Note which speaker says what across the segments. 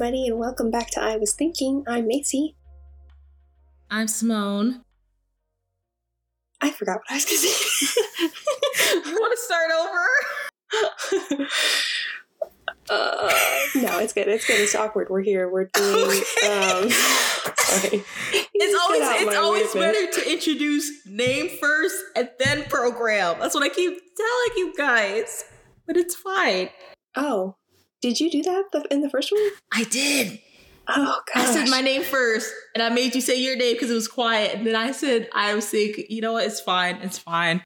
Speaker 1: Everybody, and welcome back to I Was Thinking. I'm Macy.
Speaker 2: I'm Simone.
Speaker 1: I forgot what I was going to say.
Speaker 2: you want to start over?
Speaker 1: uh, no, it's good. It's good. It's awkward. We're here. We're doing. Um, sorry.
Speaker 2: It's always it's always better to introduce name first and then program. That's what I keep telling you guys. But it's fine.
Speaker 1: Oh, did you do that in the first one?
Speaker 2: I did.
Speaker 1: Oh gosh.
Speaker 2: I said my name first, and I made you say your name because it was quiet. And then I said I was sick. You know what? It's fine. It's fine.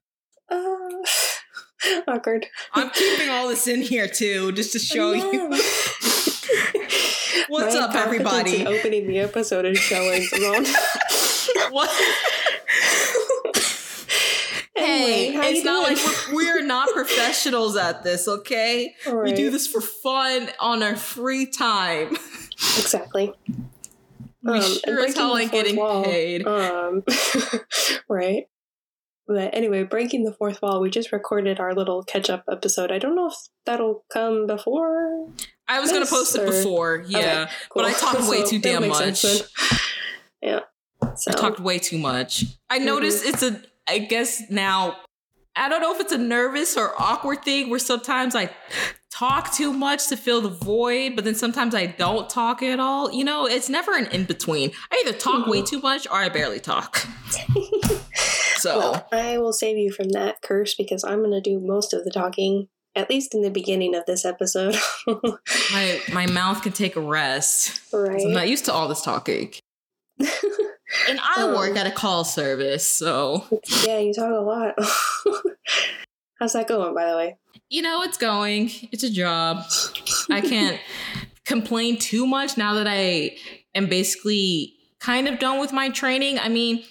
Speaker 1: Uh, awkward.
Speaker 2: I'm keeping all this in here too, just to show you. What's
Speaker 1: my
Speaker 2: up, everybody?
Speaker 1: Opening the episode and showing Simone.
Speaker 2: what? Hey, it's not doing? like we're, we're, not professionals at this, okay? Right. We do this for fun on our free time.
Speaker 1: Exactly.
Speaker 2: We um, sure as hell ain't getting wall, paid.
Speaker 1: Um, right. But anyway, breaking the fourth wall, we just recorded our little catch up episode. I don't know if that'll come before.
Speaker 2: I was going to post it before, yeah. Okay, cool. But I talked way too damn much.
Speaker 1: yeah. So.
Speaker 2: I talked way too much. I mm-hmm. noticed it's a, I guess now, I don't know if it's a nervous or awkward thing where sometimes I talk too much to fill the void, but then sometimes I don't talk at all. You know, it's never an in between. I either talk way hmm. too much or I barely talk. so
Speaker 1: well, I will save you from that curse because I'm going to do most of the talking. At least in the beginning of this episode.
Speaker 2: my my mouth can take a rest.
Speaker 1: Right.
Speaker 2: I'm not used to all this talking. and I um, work at a call service, so
Speaker 1: Yeah, you talk a lot. How's that going, by the way?
Speaker 2: you know, it's going. It's a job. I can't complain too much now that I am basically kind of done with my training. I mean,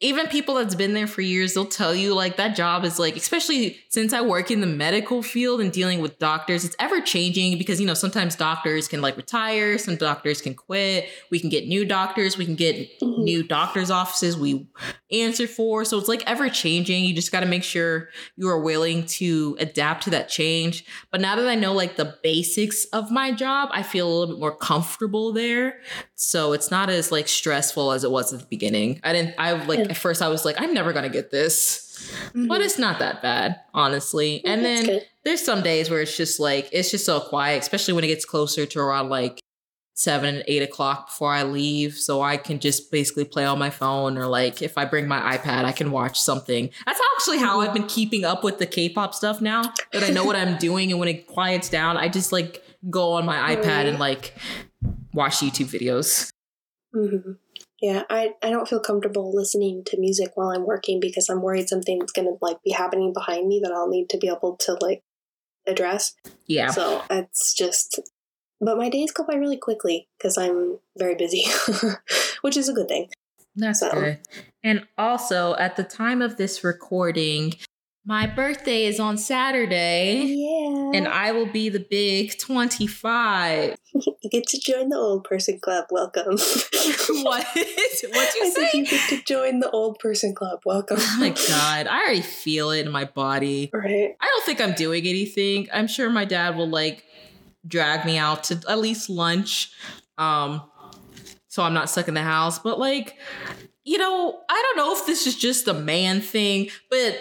Speaker 2: even people that's been there for years they'll tell you like that job is like especially since i work in the medical field and dealing with doctors it's ever changing because you know sometimes doctors can like retire some doctors can quit we can get new doctors we can get mm-hmm. new doctors offices we answer for. So it's like ever changing. You just got to make sure you are willing to adapt to that change. But now that i know like the basics of my job i feel a little bit more comfortable there. So it's not as like stressful as it was at the beginning. I didn't i like at first I was like, I'm never gonna get this. Mm-hmm. But it's not that bad, honestly. and then there's some days where it's just like it's just so quiet, especially when it gets closer to around like seven and eight o'clock before I leave. So I can just basically play on my phone or like if I bring my iPad, I can watch something. That's actually how I've been keeping up with the K-pop stuff now that I know what I'm doing. And when it quiets down, I just like go on my iPad and like watch YouTube videos.
Speaker 1: Mm-hmm. Yeah, I, I don't feel comfortable listening to music while I'm working because I'm worried something's gonna like be happening behind me that I'll need to be able to like address.
Speaker 2: Yeah.
Speaker 1: So it's just but my days go by really quickly because I'm very busy, which is a good thing.
Speaker 2: That's so. good. And also, at the time of this recording, my birthday is on Saturday.
Speaker 1: Yeah.
Speaker 2: And I will be the big 25.
Speaker 1: you get to join the old person club. Welcome.
Speaker 2: what? What'd you
Speaker 1: I
Speaker 2: say?
Speaker 1: you get to join the old person club. Welcome.
Speaker 2: Oh my God. I already feel it in my body.
Speaker 1: Right.
Speaker 2: I don't think I'm doing anything. I'm sure my dad will like drag me out to at least lunch. Um, so I'm not stuck in the house. But like, you know, I don't know if this is just a man thing, but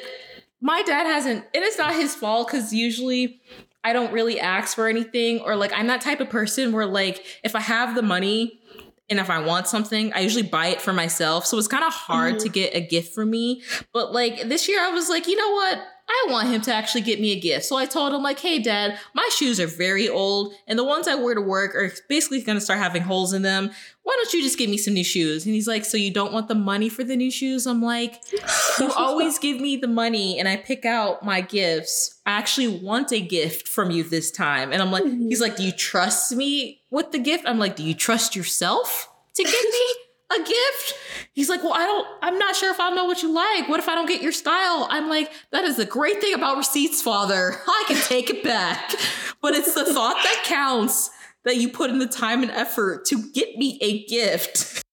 Speaker 2: my dad hasn't, and it is not his fault because usually I don't really ask for anything or like I'm that type of person where like if I have the money and if I want something, I usually buy it for myself. So it's kind of hard mm-hmm. to get a gift for me. But like this year I was like, you know what? I want him to actually get me a gift. So I told him, like, hey, dad, my shoes are very old, and the ones I wear to work are basically going to start having holes in them. Why don't you just give me some new shoes? And he's like, so you don't want the money for the new shoes? I'm like, you always give me the money and I pick out my gifts. I actually want a gift from you this time. And I'm like, mm-hmm. he's like, do you trust me with the gift? I'm like, do you trust yourself to give me? A gift. He's like, well, I don't, I'm not sure if I know what you like. What if I don't get your style? I'm like, that is the great thing about receipts, father. I can take it back. But it's the thought that counts that you put in the time and effort to get me a gift.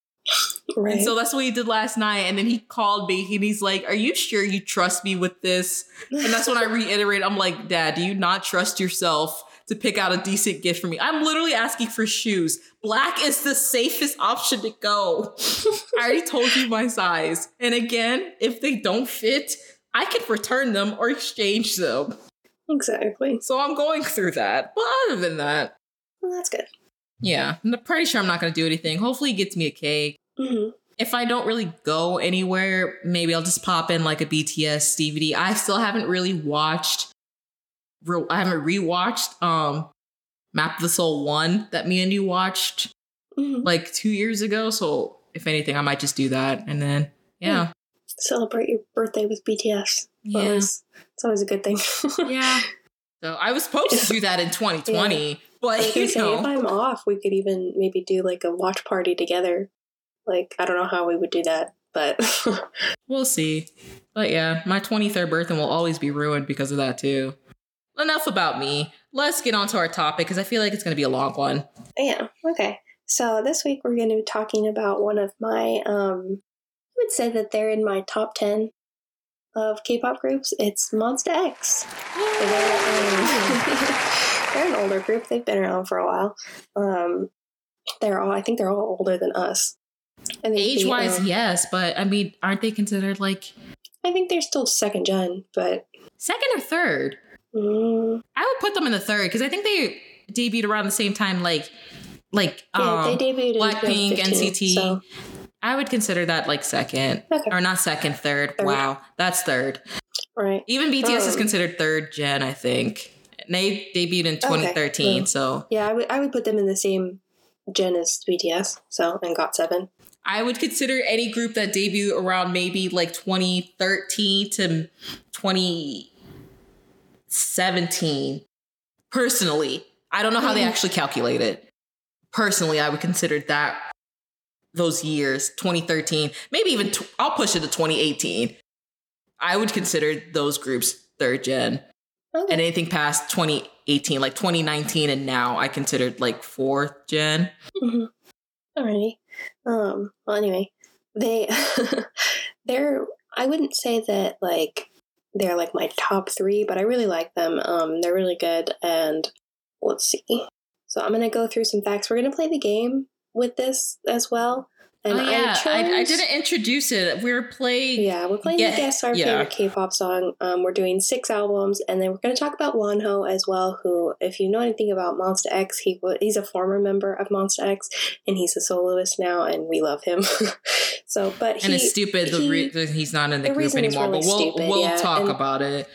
Speaker 2: Right. And so that's what he did last night. And then he called me and he's like, Are you sure you trust me with this? And that's when I reiterate, I'm like, Dad, do you not trust yourself to pick out a decent gift for me. I'm literally asking for shoes. Black is the safest option to go. I already told you my size. And again, if they don't fit, I can return them or exchange them.
Speaker 1: Exactly.
Speaker 2: So I'm going through that. But other than that,
Speaker 1: well, that's good.
Speaker 2: Yeah, I'm pretty sure I'm not going to do anything. Hopefully, he gets me a cake. Mm-hmm. If I don't really go anywhere, maybe I'll just pop in like a BTS DVD. I still haven't really watched. I haven't rewatched um Map of the Soul one that me and you watched mm-hmm. like two years ago. So if anything, I might just do that and then yeah. Hmm.
Speaker 1: Celebrate your birthday with BTS. Yeah. Always, it's always a good thing.
Speaker 2: yeah. So I was supposed to do that in 2020, yeah. but you
Speaker 1: know. if I'm off, we could even maybe do like a watch party together. Like I don't know how we would do that, but
Speaker 2: we'll see. But yeah, my 23rd birthday will always be ruined because of that too. Enough about me. Let's get on to our topic because I feel like it's going to be a long one.
Speaker 1: Yeah. Okay. So this week we're going to be talking about one of my um I would say that they're in my top 10 of K-pop groups. It's Monsta X. They're, um, they're, an older group. They've been around for a while. Um, they're all. I think they're all older than us.
Speaker 2: Age wise, um, yes, but I mean, aren't they considered like?
Speaker 1: I think they're still second gen, but
Speaker 2: second or third. Mm. I would put them in the third because I think they debuted around the same time, like like yeah, um, they debuted Blackpink, NCT. So. I would consider that like second okay. or not second, third. third. Wow, that's third.
Speaker 1: Right.
Speaker 2: Even BTS um, is considered third gen, I think. They debuted in 2013, okay. so
Speaker 1: yeah, I would I would put them in the same gen as BTS. So and GOT7.
Speaker 2: I would consider any group that debuted around maybe like 2013 to 2017. Personally, I don't know how mm-hmm. they actually calculate it. Personally, I would consider that those years 2013, maybe even I'll push it to 2018. I would consider those groups third gen. Okay. And anything past 2018, like 2019 and now, I considered like fourth general
Speaker 1: mm-hmm. Alrighty. Um, well, anyway, they they're I wouldn't say that like they're like my top three, but I really like them. Um, they're really good. And let's see. So I'm gonna go through some facts. We're gonna play the game with this as well.
Speaker 2: And oh yeah, I, chose, I, I, didn't introduce it. We are playing.
Speaker 1: Yeah, we're playing yeah, Guess Our yeah. Favorite K-pop song. Um, we're doing six albums, and then we're going to talk about Wonho as well. Who, if you know anything about Monsta X, he he's a former member of Monsta X, and he's a soloist now, and we love him. so, but
Speaker 2: he, and it's stupid he, the re- he's not in the, the group anymore. Really but we'll stupid, we'll yeah. talk and about it.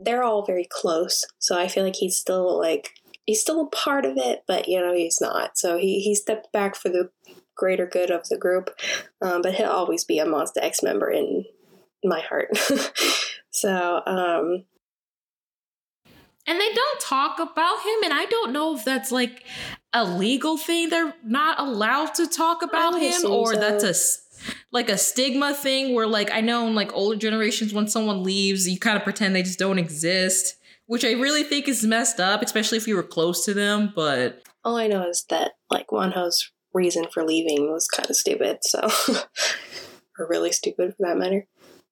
Speaker 1: They're all very close, so I feel like he's still like he's still a part of it, but you know he's not. So he he stepped back for the greater good of the group. Um, but he'll always be a Monsta X member in my heart. so, um,
Speaker 2: and they don't talk about him, and I don't know if that's like a legal thing. They're not allowed to talk about him, or so. that's a like a stigma thing where like I know in like older generations when someone leaves, you kind of pretend they just don't exist, which I really think is messed up, especially if you were close to them. But
Speaker 1: all I know is that like Wonho's reason for leaving was kind of stupid. So, or really stupid for that matter.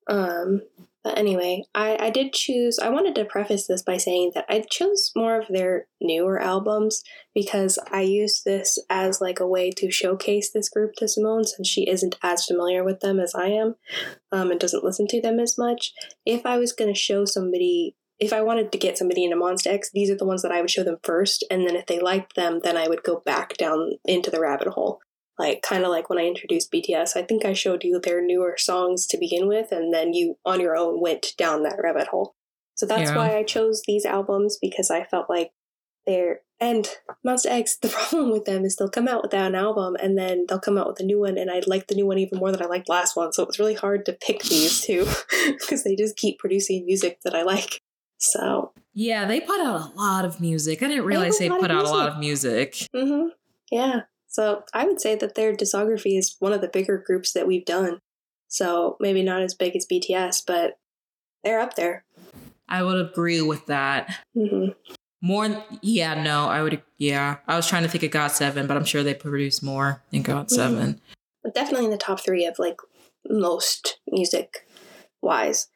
Speaker 1: Um, but anyway, I, I did choose, I wanted to preface this by saying that I chose more of their newer albums because I used this as like a way to showcase this group to Simone since she isn't as familiar with them as I am um, and doesn't listen to them as much. If I was going to show somebody if I wanted to get somebody into Monsta X, these are the ones that I would show them first, and then if they liked them, then I would go back down into the rabbit hole. Like kind of like when I introduced BTS, I think I showed you their newer songs to begin with, and then you on your own went down that rabbit hole. So that's yeah. why I chose these albums because I felt like they're and Monsta X. The problem with them is they'll come out with an album and then they'll come out with a new one, and I like the new one even more than I liked last one. So it was really hard to pick these two because they just keep producing music that I like. So
Speaker 2: yeah, they put out a lot of music. I didn't realize they, they put out music. a lot of music.
Speaker 1: Mm-hmm. Yeah. So I would say that their discography is one of the bigger groups that we've done. So maybe not as big as BTS, but they're up there.
Speaker 2: I would agree with that. Mm-hmm. More, yeah, no, I would, yeah. I was trying to think of GOT7, but I'm sure they produce more in GOT7. Mm-hmm.
Speaker 1: Definitely in the top three of like most music wise.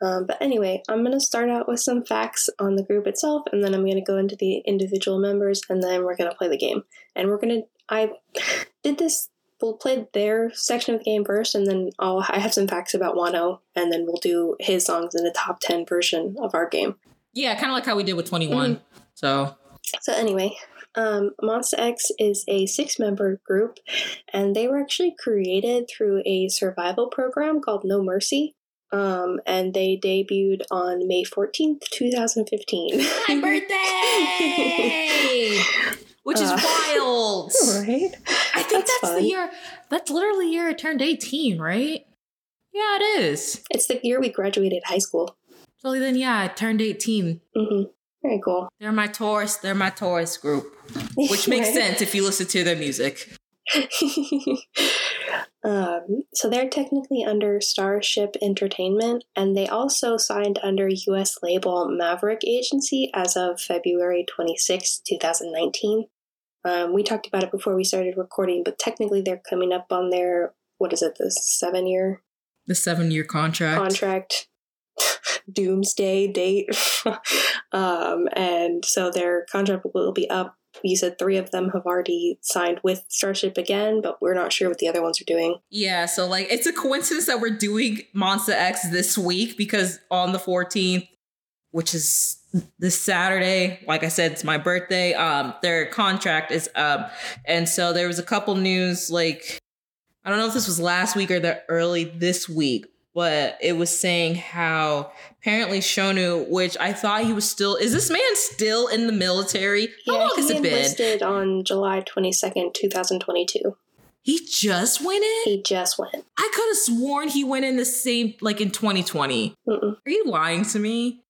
Speaker 1: Um, but anyway, I'm going to start out with some facts on the group itself, and then I'm going to go into the individual members, and then we're going to play the game. And we're going to, I did this, we'll play their section of the game first, and then I'll, I have some facts about Wonho, and then we'll do his songs in the top 10 version of our game.
Speaker 2: Yeah, kind of like how we did with 21. Mm-hmm. So.
Speaker 1: So anyway, um, Monsta X is a six member group, and they were actually created through a survival program called No Mercy. Um, and they debuted on May 14th, 2015.
Speaker 2: My birthday! Which is uh, wild.
Speaker 1: Right?
Speaker 2: I think that's, that's the year, that's literally the year I turned 18, right? Yeah, it is.
Speaker 1: It's the year we graduated high school.
Speaker 2: So then, yeah, I turned 18.
Speaker 1: Mm-hmm. Very cool.
Speaker 2: They're my Taurus. They're my Taurus group, which makes sense if you listen to their music.
Speaker 1: Um, so they're technically under Starship Entertainment, and they also signed under U.S. label Maverick Agency as of February 26, 2019. Um, we talked about it before we started recording, but technically they're coming up on their what is it, the seven year
Speaker 2: the seven year contract
Speaker 1: contract doomsday date. um, and so their contract will be up. You said three of them have already signed with Starship again, but we're not sure what the other ones are doing.
Speaker 2: Yeah, so like it's a coincidence that we're doing Monsta X this week because on the 14th, which is this Saturday, like I said, it's my birthday. Um, their contract is up. And so there was a couple news like I don't know if this was last week or the early this week, but it was saying how apparently Shownu, which I thought he was still, is this man still in the military? How
Speaker 1: yeah,
Speaker 2: long has
Speaker 1: it
Speaker 2: been?
Speaker 1: enlisted on July 22nd, 2022.
Speaker 2: He just went in?
Speaker 1: He just went.
Speaker 2: I could have sworn he went in the same, like in 2020. Mm-mm. Are you lying to me?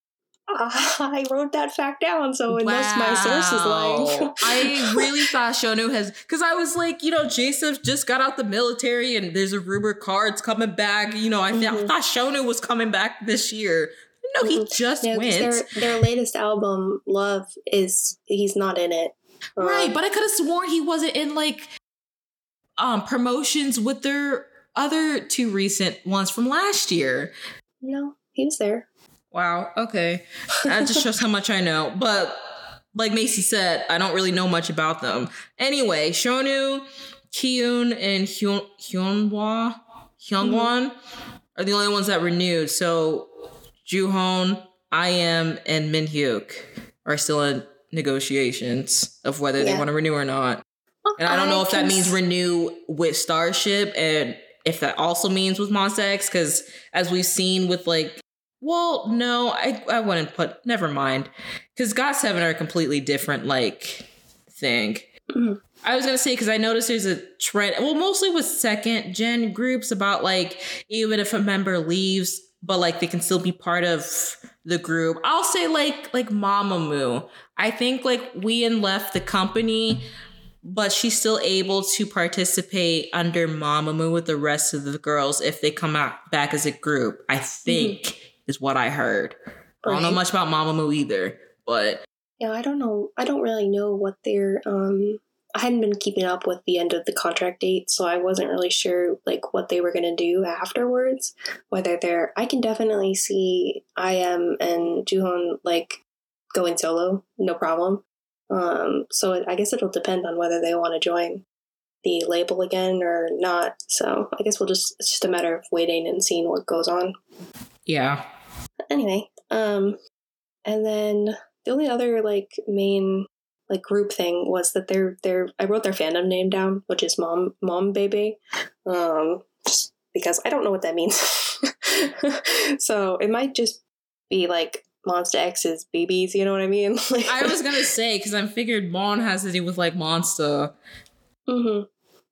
Speaker 1: I wrote that fact down, so unless wow. my source is lying.
Speaker 2: I really thought Shownu has, because I was like, you know, Jason just got out the military and there's a rumor Card's coming back. You know, I, th- mm-hmm. I thought Shownu was coming back this year. No, he mm-hmm. just went.
Speaker 1: Their, their latest album, Love, is he's not in it.
Speaker 2: Um, right, but I could have sworn he wasn't in like um promotions with their other two recent ones from last year.
Speaker 1: No, he was there.
Speaker 2: Wow. Okay. That just shows how much I know. But like Macy said, I don't really know much about them. Anyway, Shownu, Kihyun, and Hyun Hyungwon mm-hmm. are the only ones that renewed. So Jooheon, I.M, and Minhyuk are still in negotiations of whether yeah. they want to renew or not. And I don't know if that means renew with Starship and if that also means with Monsta X, because as we've seen with like well, no, I I wouldn't put. Never mind, because GOT7 are a completely different like thing. Mm-hmm. I was gonna say because I noticed there's a trend. Well, mostly with second gen groups about like even if a member leaves, but like they can still be part of the group. I'll say like like Mamamoo. I think like Wheein left the company, but she's still able to participate under Mamamoo with the rest of the girls if they come out back as a group. I think. Mm-hmm is what I heard. Right. I don't know much about Mamamoo either, but
Speaker 1: yeah, I don't know. I don't really know what their um. I hadn't been keeping up with the end of the contract date, so I wasn't really sure like what they were gonna do afterwards. Whether they're, I can definitely see I.M and Jooheon like going solo, no problem. Um, so I guess it'll depend on whether they want to join the label again or not. So I guess we'll just it's just a matter of waiting and seeing what goes on.
Speaker 2: Yeah
Speaker 1: anyway, um, and then the only other like main like group thing was that they're they're I wrote their fandom name down, which is Mom Mom Baby, um, just because I don't know what that means. so it might just be like Monsta X's babies. You know what I mean?
Speaker 2: like, I was gonna say because I figured Mon has to do with like Monster.
Speaker 1: Mm-hmm.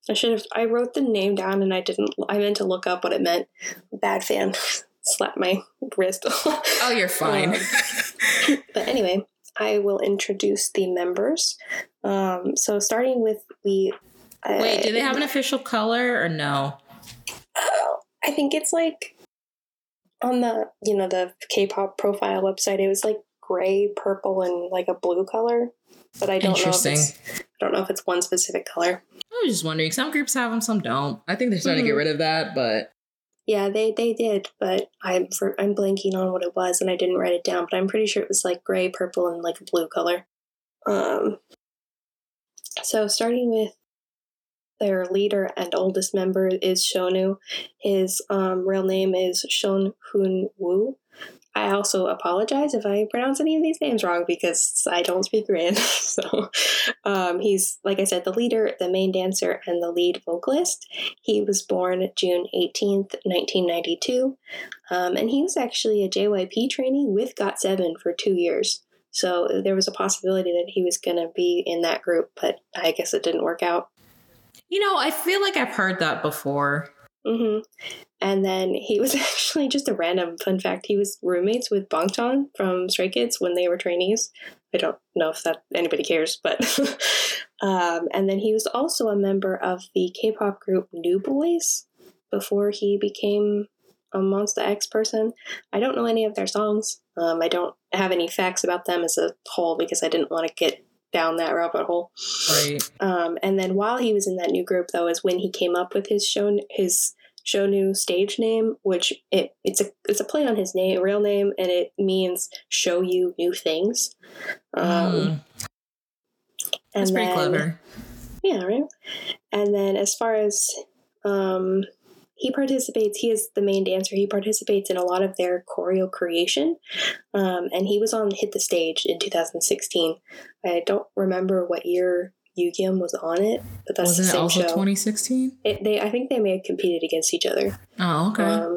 Speaker 1: I should have. I wrote the name down and I didn't. I meant to look up what it meant. Bad fan slap my wrist.
Speaker 2: oh, you're fine.
Speaker 1: Um, but anyway, I will introduce the members. Um, so starting with the.
Speaker 2: Uh, Wait, do they have an official color or no?
Speaker 1: Uh, I think it's like on the you know the K-pop profile website. It was like gray, purple, and like a blue color. But I don't know. If it's, I don't know if it's one specific color.
Speaker 2: I was just wondering. Some groups have them, some don't. I think they're starting mm-hmm. to get mm-hmm. rid of that, but
Speaker 1: Yeah, they they did, but I'm for, I'm blanking on what it was, and I didn't write it down. But I'm pretty sure it was like gray, purple, and like a blue color. Um. So starting with their leader and oldest member is Shownu. His um, real name is Shon Hoon Woo. I also apologize if I pronounce any of these names wrong because I don't speak Korean. so um, he's, like I said, the leader, the main dancer, and the lead vocalist. He was born June 18th, 1992. Um, and he was actually a JYP trainee with GOT7 for two years. So there was a possibility that he was going to be in that group, but I guess it didn't work out.
Speaker 2: You know, I feel like I've heard that before.
Speaker 1: Hmm And then he was actually just a random fun fact. He was roommates with Bang Chan from Stray Kids when they were trainees. I don't know if that anybody cares, but um, and then he was also a member of the K-pop group New Boys before he became a Monsta X person. I don't know any of their songs. Um, I don't have any facts about them as a whole because I didn't want to get down that rabbit hole.
Speaker 2: Right.
Speaker 1: Um, and then while he was in that new group, though, is when he came up with his show his Shownu stage name, which it it's a it's a play on his name, real name, and it means show you new things. Um,
Speaker 2: Mm,
Speaker 1: and
Speaker 2: that's pretty
Speaker 1: then-
Speaker 2: clever.
Speaker 1: Yeah, right. And then as far as um, he participates, he is the main dancer. He participates in a lot of their choreo creation, um, and he was on Hit the Stage in 2016. I don't remember what year Yugyeom was on it, but that's
Speaker 2: Wasn't
Speaker 1: the
Speaker 2: it
Speaker 1: same
Speaker 2: also
Speaker 1: show.
Speaker 2: 2016?
Speaker 1: They, I think they may have competed against each other,
Speaker 2: Oh, okay.
Speaker 1: um,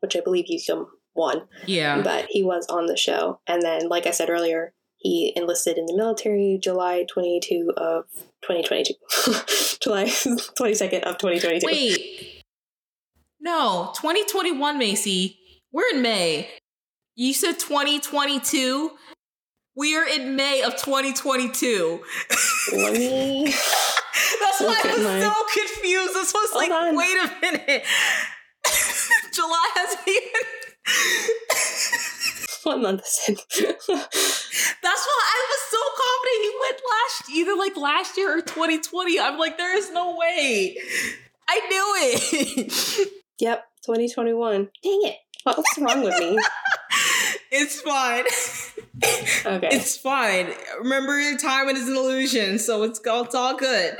Speaker 1: which I believe Yugyeom won.
Speaker 2: yeah.
Speaker 1: But he was on the show, and then, like I said earlier, he enlisted in the military July 22 of 2022. July 22nd of 2022.
Speaker 2: Wait. No, 2021, Macy. We're in May. You said 2022. We are in May of 2022.
Speaker 1: Let me.
Speaker 2: That's why I was
Speaker 1: my-
Speaker 2: so confused. This was
Speaker 1: Hold
Speaker 2: like,
Speaker 1: on.
Speaker 2: wait a minute. July hasn't even.
Speaker 1: one month it?
Speaker 2: That's why I was so confident he went last, either like last year or 2020. I'm like, there is no way. I knew it.
Speaker 1: Yep, 2021. Dang it. What's wrong with me?
Speaker 2: it's fine.
Speaker 1: Okay.
Speaker 2: It's fine. Remember, time is an illusion, so it's all, it's all good.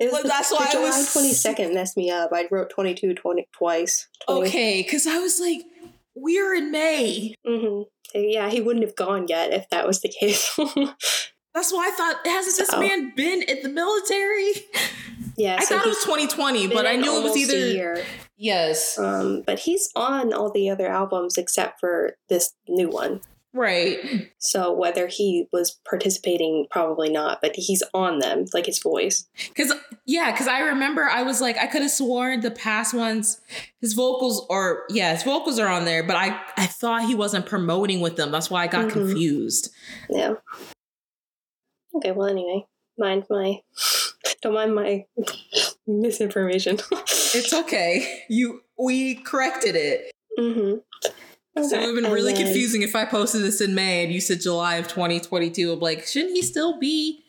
Speaker 1: It was
Speaker 2: well, that's
Speaker 1: the
Speaker 2: why I was-
Speaker 1: 22nd messed me up. I wrote 22 20, twice. 20.
Speaker 2: okay, because I was like, we're in May.
Speaker 1: hmm Yeah, he wouldn't have gone yet if that was the case.
Speaker 2: That's why I thought, hasn't this
Speaker 1: So-
Speaker 2: man been in the military?
Speaker 1: yeah,
Speaker 2: I
Speaker 1: so
Speaker 2: thought it was 2020, but I knew it was either.
Speaker 1: year.
Speaker 2: Yes.
Speaker 1: Um, but he's on all the other albums except for this new one.
Speaker 2: Right.
Speaker 1: So whether he was participating, probably not, but he's on them, like his voice.
Speaker 2: Because yeah, because I remember I was like, I could have sworn the past ones, his vocals or yeah, his vocals are on there, but I I thought he wasn't promoting with them. That's why I got
Speaker 1: Mhm.
Speaker 2: confused.
Speaker 1: Yeah. Okay, well, anyway, mind my. Don't mind my misinformation.
Speaker 2: It's okay. You we corrected it.
Speaker 1: mm-hmm.
Speaker 2: So it would have been really confusing if I posted this in May and you said July of 2022. I'm like, shouldn't he still be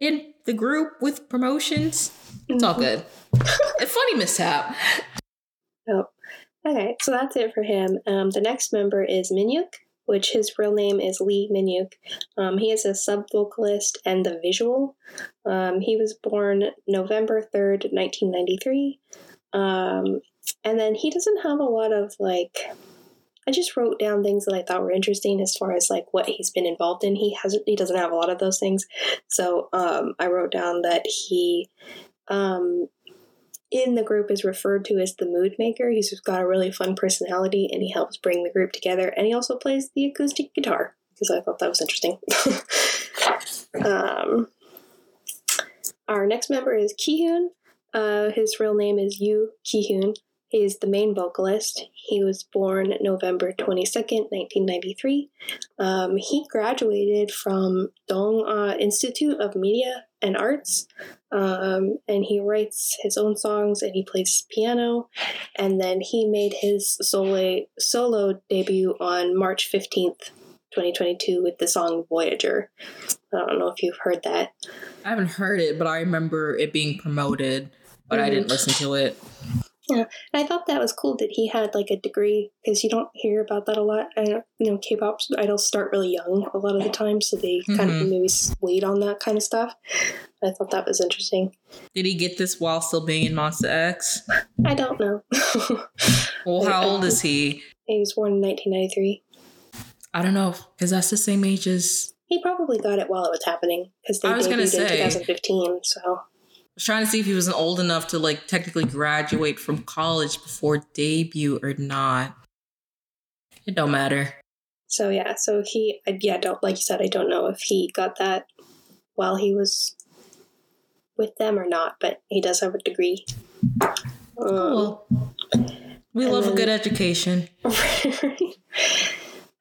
Speaker 2: in the group with promotions? It's all good. A funny mishap.
Speaker 1: Oh. Okay, so that's it for him. Um, the next member is Minhyuk, which his real name is Lee Minhyuk. Um, he is a sub vocalist and the visual. Um, he was born November 3rd, 1993. Um, and then he doesn't have a lot of like. I just wrote down things that I thought were interesting as far as like what he's been involved in. He hasn't. He doesn't have a lot of those things. So um, I wrote down that he um, in the group is referred to as the mood maker. He's got a really fun personality and he helps bring the group together. And he also plays the acoustic guitar because I thought that was interesting. um, our next member is Kihyun. Uh, his real name is Yu Kihyun. He is the main vocalist. He was born November 22nd, 1993. Um, he graduated from Dong Institute of Media and Arts um, and he writes his own songs and he plays piano. And then he made his solo solo debut on March fifteenth, twenty twenty two, with the song Voyager. I don't know if you've heard that.
Speaker 2: I haven't heard it, but I remember it being promoted, but I
Speaker 1: Mhm.
Speaker 2: didn't listen to it.
Speaker 1: Yeah, and I thought that was cool that he had like a degree because you don't hear about that a lot. I don't, you know, K-pop idols start really young a lot of the time, so they kind of
Speaker 2: mm-hmm.
Speaker 1: maybe wait on that kind of stuff. I thought that was interesting.
Speaker 2: Did he get this while still being in Monsta X?
Speaker 1: I don't know.
Speaker 2: Well, how old is he?
Speaker 1: he was born in 1993.
Speaker 2: I don't know, because that's the same age as.
Speaker 1: He probably got it while it was happening because they
Speaker 2: I was
Speaker 1: debuted
Speaker 2: gonna
Speaker 1: in
Speaker 2: say.
Speaker 1: 2015. So
Speaker 2: was trying to see if he was old enough to like technically graduate from college before debut or not. It don't matter.
Speaker 1: So yeah, so he, I- yeah, don't like you said, I don't know if he got that while he was with them or not, but he does have a degree. Um,
Speaker 2: Cool. We love a good education.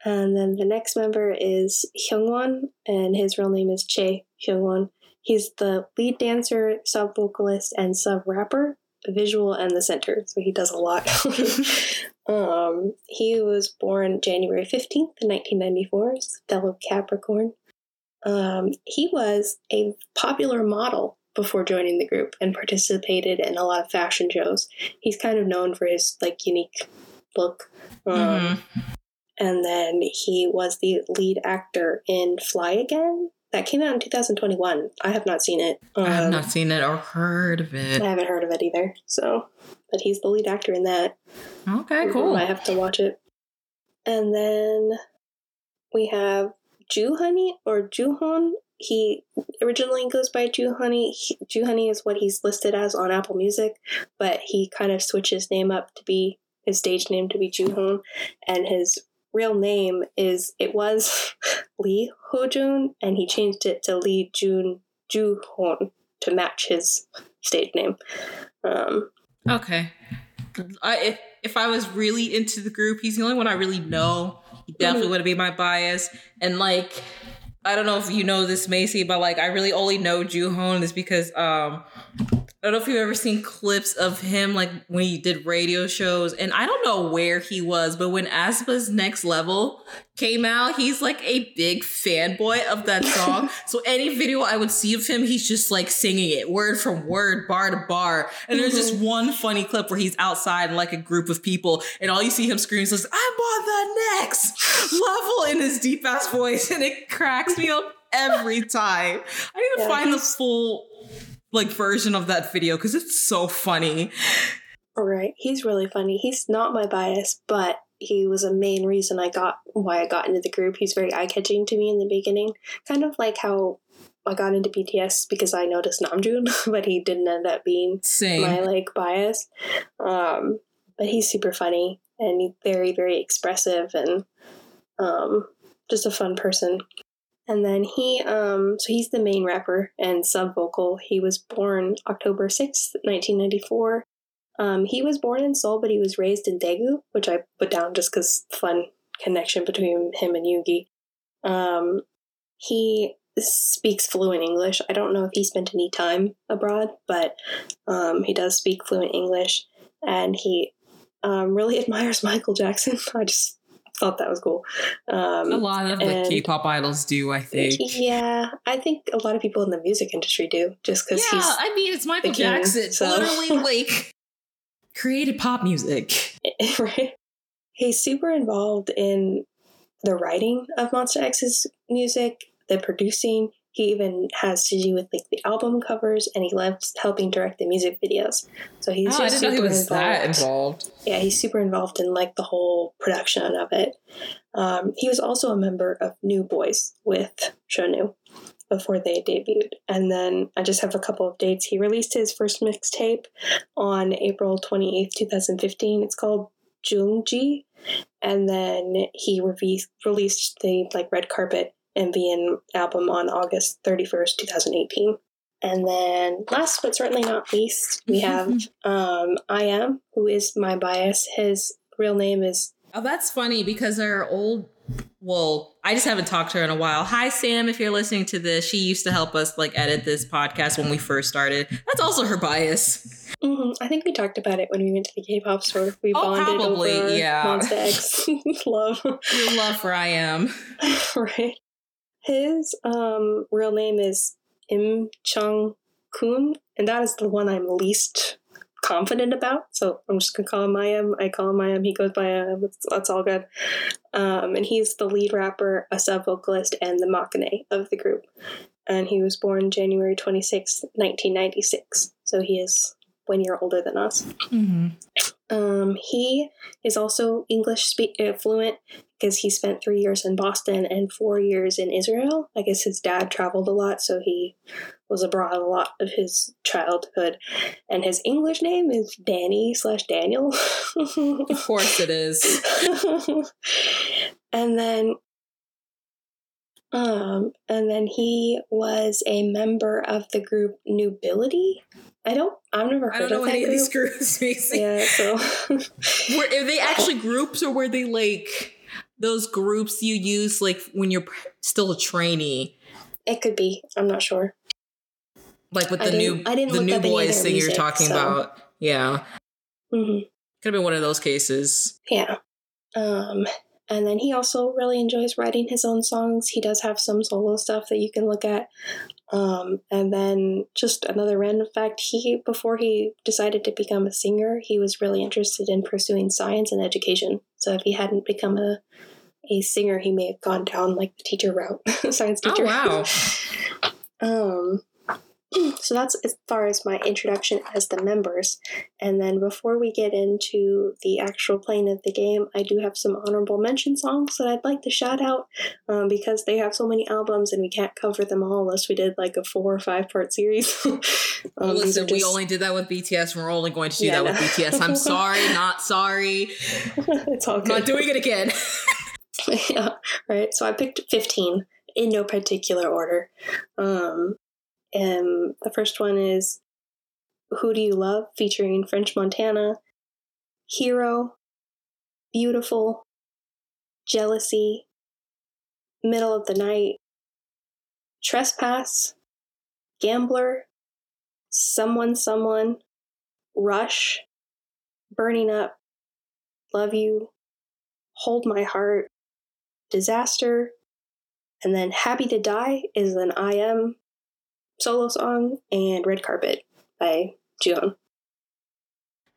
Speaker 1: and then the next member is Hyungwon, and his real name is Chae Hyungwon. He's the lead dancer, sub vocalist, and sub rapper, visual, and the center. So he does a lot. um, he was born January 15th, 1994, he's a fellow Capricorn. Um, he was a popular model before joining the group and participated in a lot of fashion shows. He's kind of known for his like unique look. Um,
Speaker 2: Mhm.
Speaker 1: and then he was the lead actor in Fly Again. That came out in 2021. I have not seen it.
Speaker 2: I have
Speaker 1: Um,
Speaker 2: not seen it or heard of it.
Speaker 1: I haven't heard of it either. So, but he's the lead actor in that.
Speaker 2: Okay, cool.
Speaker 1: I have to watch it. And then we have Joohoney or Jooheon. He originally goes by Joohoney. He- Joohoney is what he's listed as on Apple Music, but he kind of switched his name up to be his stage name to be Jooheon, and his real name is it was Lee Hojun, and he changed it to Lee Jun Jooheon to match his stage name. Um,
Speaker 2: Okay. I, if, if I was really into the group, he's the only one I really know. He definitely
Speaker 1: Mhm.
Speaker 2: would be my bias. And like, I don't know if you know this, Macy, but like, I really only know Jooheon is because um, I don't know if you've ever seen clips of him like when he did radio shows, and I don't know where he was, but when aespa's Next Level came out, he's like a big fanboy of that song. so any video I would see of him, he's just like singing it word from word, bar to bar. And there's just mm-hmm. one funny clip where he's outside and like a group of people, and all you see him scream is, "I'm on the next level" in his deep ass voice, and it cracks me up every time. I need to
Speaker 1: Yeah,
Speaker 2: find the full like version of that video because it's so funny.
Speaker 1: All right, he's really funny. He's not my bias, but he was a main reason I got why I got into the group. He's very eye catching to me in the beginning, kind of like how I got into BTS because I noticed Namjoon, but he didn't end up being
Speaker 2: Same.
Speaker 1: my like bias. Um, but he's super funny and he's very very expressive and um, just a fun person. And then he, um, so he's the main rapper and sub vocal. He was born October 6th, 1994. Um, he was born in Seoul, but he was raised in Daegu, which I put down just because fun connection between him and Yoongi. Um, he speaks fluent English. I don't know if he spent any time abroad, but um, he does speak fluent English, and he um, really admires Michael Jackson. I just thought that was cool. Um,
Speaker 2: a lot of the K-pop idols do, I think.
Speaker 1: yeah, I think a lot of people in the music industry do, just because
Speaker 2: Yeah,
Speaker 1: he's
Speaker 2: I mean it's Michael
Speaker 1: king,
Speaker 2: Jackson,
Speaker 1: so-
Speaker 2: literally like created pop music.
Speaker 1: right. He's super involved in the writing of Monsta X's music, the producing. He even has to do with like the album covers, and he loves helping direct the music videos. So he's
Speaker 2: oh, I
Speaker 1: just super
Speaker 2: he was that involved.
Speaker 1: Yeah, he's super involved in like the whole production of it. Um, he was also a member of New Boys with Shownu before they debuted. And then I just have a couple of dates. He released his first mixtape on April 28th, 2015. It's called Jungji. And then he re- released the like red carpet MVN album on August 31st, 2018. And then last but certainly not least, we have um, I.M, who is my bias. His real name is
Speaker 2: Oh, that's funny because our old well, I just haven't talked to her in a while. Hi Sam, if you're listening to this, she used to help us like edit this podcast when we first started. That's also her bias.
Speaker 1: Mhm, I think we talked about it when we went to the K-pop store. We
Speaker 2: Oh,
Speaker 1: bonded
Speaker 2: probably,
Speaker 1: over
Speaker 2: yeah.
Speaker 1: Monsta X love,
Speaker 2: Your love for I.M.
Speaker 1: right? His um, real name is Im Chung Kun, and that is the one I'm least confident about. So I'm just gonna call him Mayim. I call him Mayim. He goes by Mayim. That's, that's all good. Um, and he's the lead rapper, a sub vocalist, and the maknae of the group. And he was born January 26, 1996. So he is one year older than us.
Speaker 2: Mm-hmm.
Speaker 1: Um, he is also English spe- uh, fluent because he spent three years in Boston and four years in Israel. I guess his dad traveled a lot, so he was abroad a lot of his childhood. And his English name is Danny slash Daniel.
Speaker 2: Of course it is.
Speaker 1: and then um and then he was a member of the group Nubility. I don't I've never
Speaker 2: I
Speaker 1: heard
Speaker 2: don't know
Speaker 1: of
Speaker 2: any of these groups.
Speaker 1: Yeah, so
Speaker 2: Were are they actually groups or were they like those groups you use like when you're still a trainee?
Speaker 1: it could be. I'm not sure.
Speaker 2: Like with the new
Speaker 1: I didn't
Speaker 2: the new boys thing you're talking
Speaker 1: so-
Speaker 2: about. Yeah.
Speaker 1: hmm
Speaker 2: Could have been one of those cases.
Speaker 1: Yeah. Um, and then he also really enjoys writing his own songs. He does have some solo stuff that you can look at. Um, and then just another random fact: he before he decided to become a singer, he was really interested in pursuing science and education. So if he hadn't become a a singer, he may have gone down like the teacher route, science teacher.
Speaker 2: Oh
Speaker 1: teacher.
Speaker 2: wow.
Speaker 1: Um, so that's as far as my introduction as the members. And then before we get into the actual playing of the game, I do have some honorable mention songs that I'd like to shout out um, because they have so many albums and we can't cover them all unless we did like a four or five part series. um,
Speaker 2: Well, listen,
Speaker 1: are
Speaker 2: we only did that with BTS, and we're only going to do
Speaker 1: Yeah,
Speaker 2: that with. BTS. I'm sorry, not sorry.
Speaker 1: it's all good.
Speaker 2: not doing it again.
Speaker 1: yeah, right. So I picked 15 in no particular order. Um, and the first one is Who Do You Love? featuring French Montana, Hero, Beautiful, Jealousy, Middle of the Night, Trespass, Gambler, Someone Someone, Rush, Burning Up, Love You, Hold My Heart, Disaster, and then Happy to Die is an I.M solo song, and Red Carpet by June.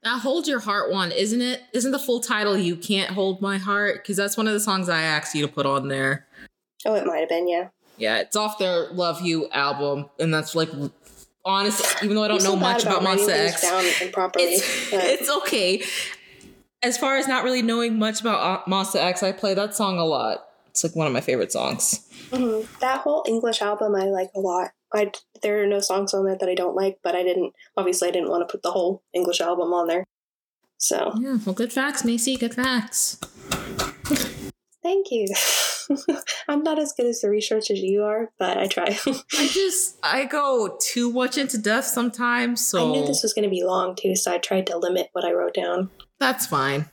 Speaker 2: Now hold your heart one, isn't it? Isn't the full title "You Can't Hold My Heart"? Because that's one of the songs I asked you to put on there.
Speaker 1: Oh, it might have been, yeah.
Speaker 2: Yeah, it's off their "Love You" album, and that's like honest. Even though I don't know much about
Speaker 1: writing
Speaker 2: Monsta X,
Speaker 1: down improperly.
Speaker 2: it's, it's okay. As far as not really knowing much about uh, Monsta X, I play that song a lot. It's like one of my favorite songs.
Speaker 1: Mhm. That whole English album I like a lot. I there are no songs on there that I don't like, but I didn't obviously I didn't want to put the whole English album on there. So
Speaker 2: Yeah, well, good facts, Macy. Good facts.
Speaker 1: thank you. I'm not as good as the research as you are, but I try.
Speaker 2: I just I go too much into depth sometimes, so
Speaker 1: I knew this was going to be long too, so I tried to limit what I wrote down.
Speaker 2: That's fine.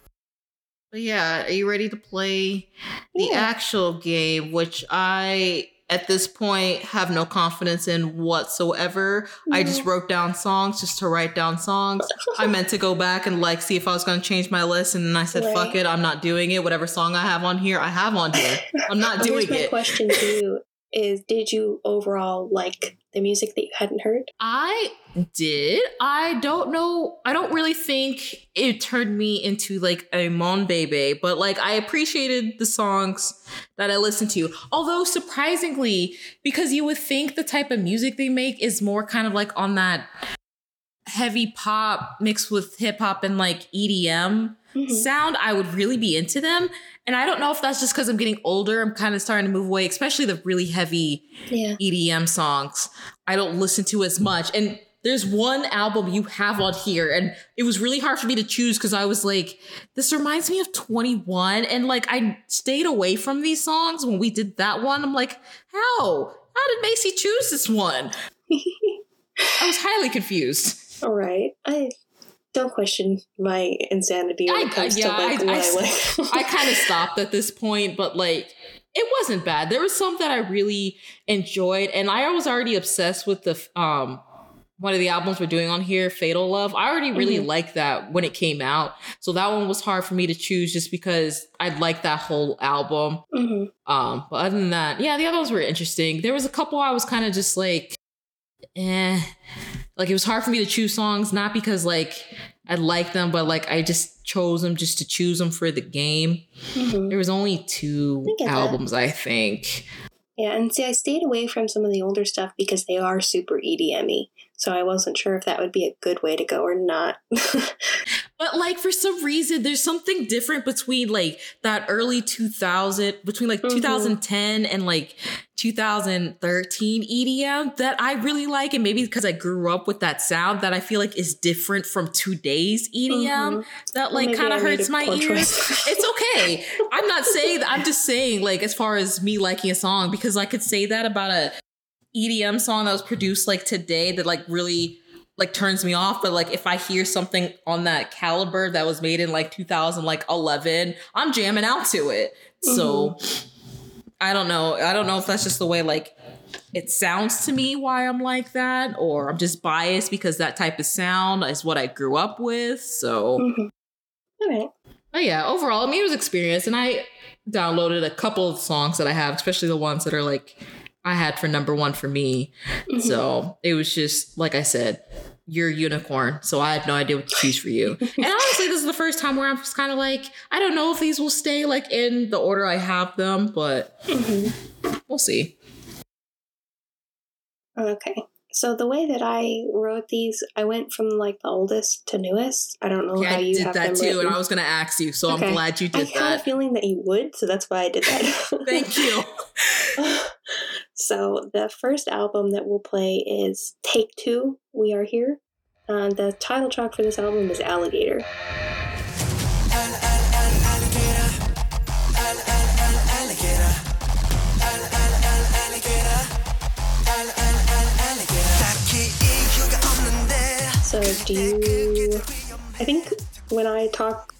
Speaker 2: But yeah, are you ready to play the
Speaker 1: Yeah.
Speaker 2: actual game, which I at this point have no confidence in whatsoever. I just wrote down songs just to write down songs. I meant to go back and like see if I was going to change my list, and then I said, "Fuck it, I'm not doing it. Whatever song I have on here, I have on here. I'm not
Speaker 1: Well,
Speaker 2: doing
Speaker 1: here's my
Speaker 2: it."
Speaker 1: question to you: Is did you overall like the music that you hadn't heard?
Speaker 2: I did. I don't know. I don't really think it turned me into like a Mon Bebe, but like I appreciated the songs that I listened to. Although surprisingly, because you would think the type of music they make is more kind of like on that heavy pop mixed with hip hop and like EDM
Speaker 1: Mhm.
Speaker 2: sound, I would really be into them. And I don't know if that's just because I'm getting older. I'm kind of starting to move away, especially the really heavy
Speaker 1: Yeah.
Speaker 2: EDM songs I don't listen to as much. And there's one album you have on here, and it was really hard for me to choose because I was like, this reminds me of 21. And like, I stayed away from these songs when we did that one. I'm like, how? How did Macy choose this one? I was highly confused.
Speaker 1: All right. I don't question my insanity when
Speaker 2: I-
Speaker 1: it comes
Speaker 2: yeah,
Speaker 1: to like
Speaker 2: I-
Speaker 1: what
Speaker 2: I-
Speaker 1: like.
Speaker 2: I kind of stopped at this point, but like it wasn't bad. There was some that I really enjoyed, and I was already obsessed with the um one of the albums we're doing on here, Fatal Love. I already really
Speaker 1: Mhm.
Speaker 2: liked that when it came out, so that one was hard for me to choose just because I liked that whole album.
Speaker 1: hmm
Speaker 2: Um, but other than that, yeah, the other ones were interesting. There was a couple I was kind of just like, eh. like it was hard for me to choose songs, not because like I like them, but like I just chose them just to choose them for the game.
Speaker 1: Mhm.
Speaker 2: There was only two
Speaker 1: I get that.
Speaker 2: albums, I think.
Speaker 1: Yeah, and see, I stayed away from some of the older stuff because they are super EDM-y. So I wasn't sure if that would be a good way to go or not.
Speaker 2: But like for some reason, there's something different between like that early 2000, between like
Speaker 1: Mhm.
Speaker 2: 2010 and like 2013 EDM that I really like, and maybe because I grew up with that sound that I feel like is different from today's EDM.
Speaker 1: Mhm.
Speaker 2: That like
Speaker 1: maybe
Speaker 2: kind of hurts my ears. it's okay. I'm not saying that. I'm just saying like as far as me liking a song because I could say that about a EDM song that was produced like today that like really like turns me off but like if i hear something on that caliber that was made in like 2011 i'm jamming out to it so i don't know i don't know if that's just the way like it sounds to me why i'm like that or i'm just biased because that type of sound is what i grew up with so
Speaker 1: Mhm. All right.
Speaker 2: but yeah overall i mean it was experience and i downloaded a couple of songs that i have especially the ones that are like i had for number one for me
Speaker 1: Mhm.
Speaker 2: so it was just like I said, you're a unicorn. So I had no idea what to choose for you. and honestly, this is the first time where I'm just kind of like, I don't know if these will stay like in the order I have them, but
Speaker 1: Mhm.
Speaker 2: we'll see.
Speaker 1: Okay. So the way that I wrote these, I went from like the oldest to newest. I don't know
Speaker 2: Yeah,
Speaker 1: how
Speaker 2: I
Speaker 1: you
Speaker 2: did that too, and. I was gonna ask you, so
Speaker 1: Okay.
Speaker 2: I'm glad you did that.
Speaker 1: I had a feeling that you would, so that's why I did that.
Speaker 2: Thank you.
Speaker 1: so the first album that we'll play is Take Two. We are here. Uh, the title track for this album is Alligator. So do you? I think when I talk,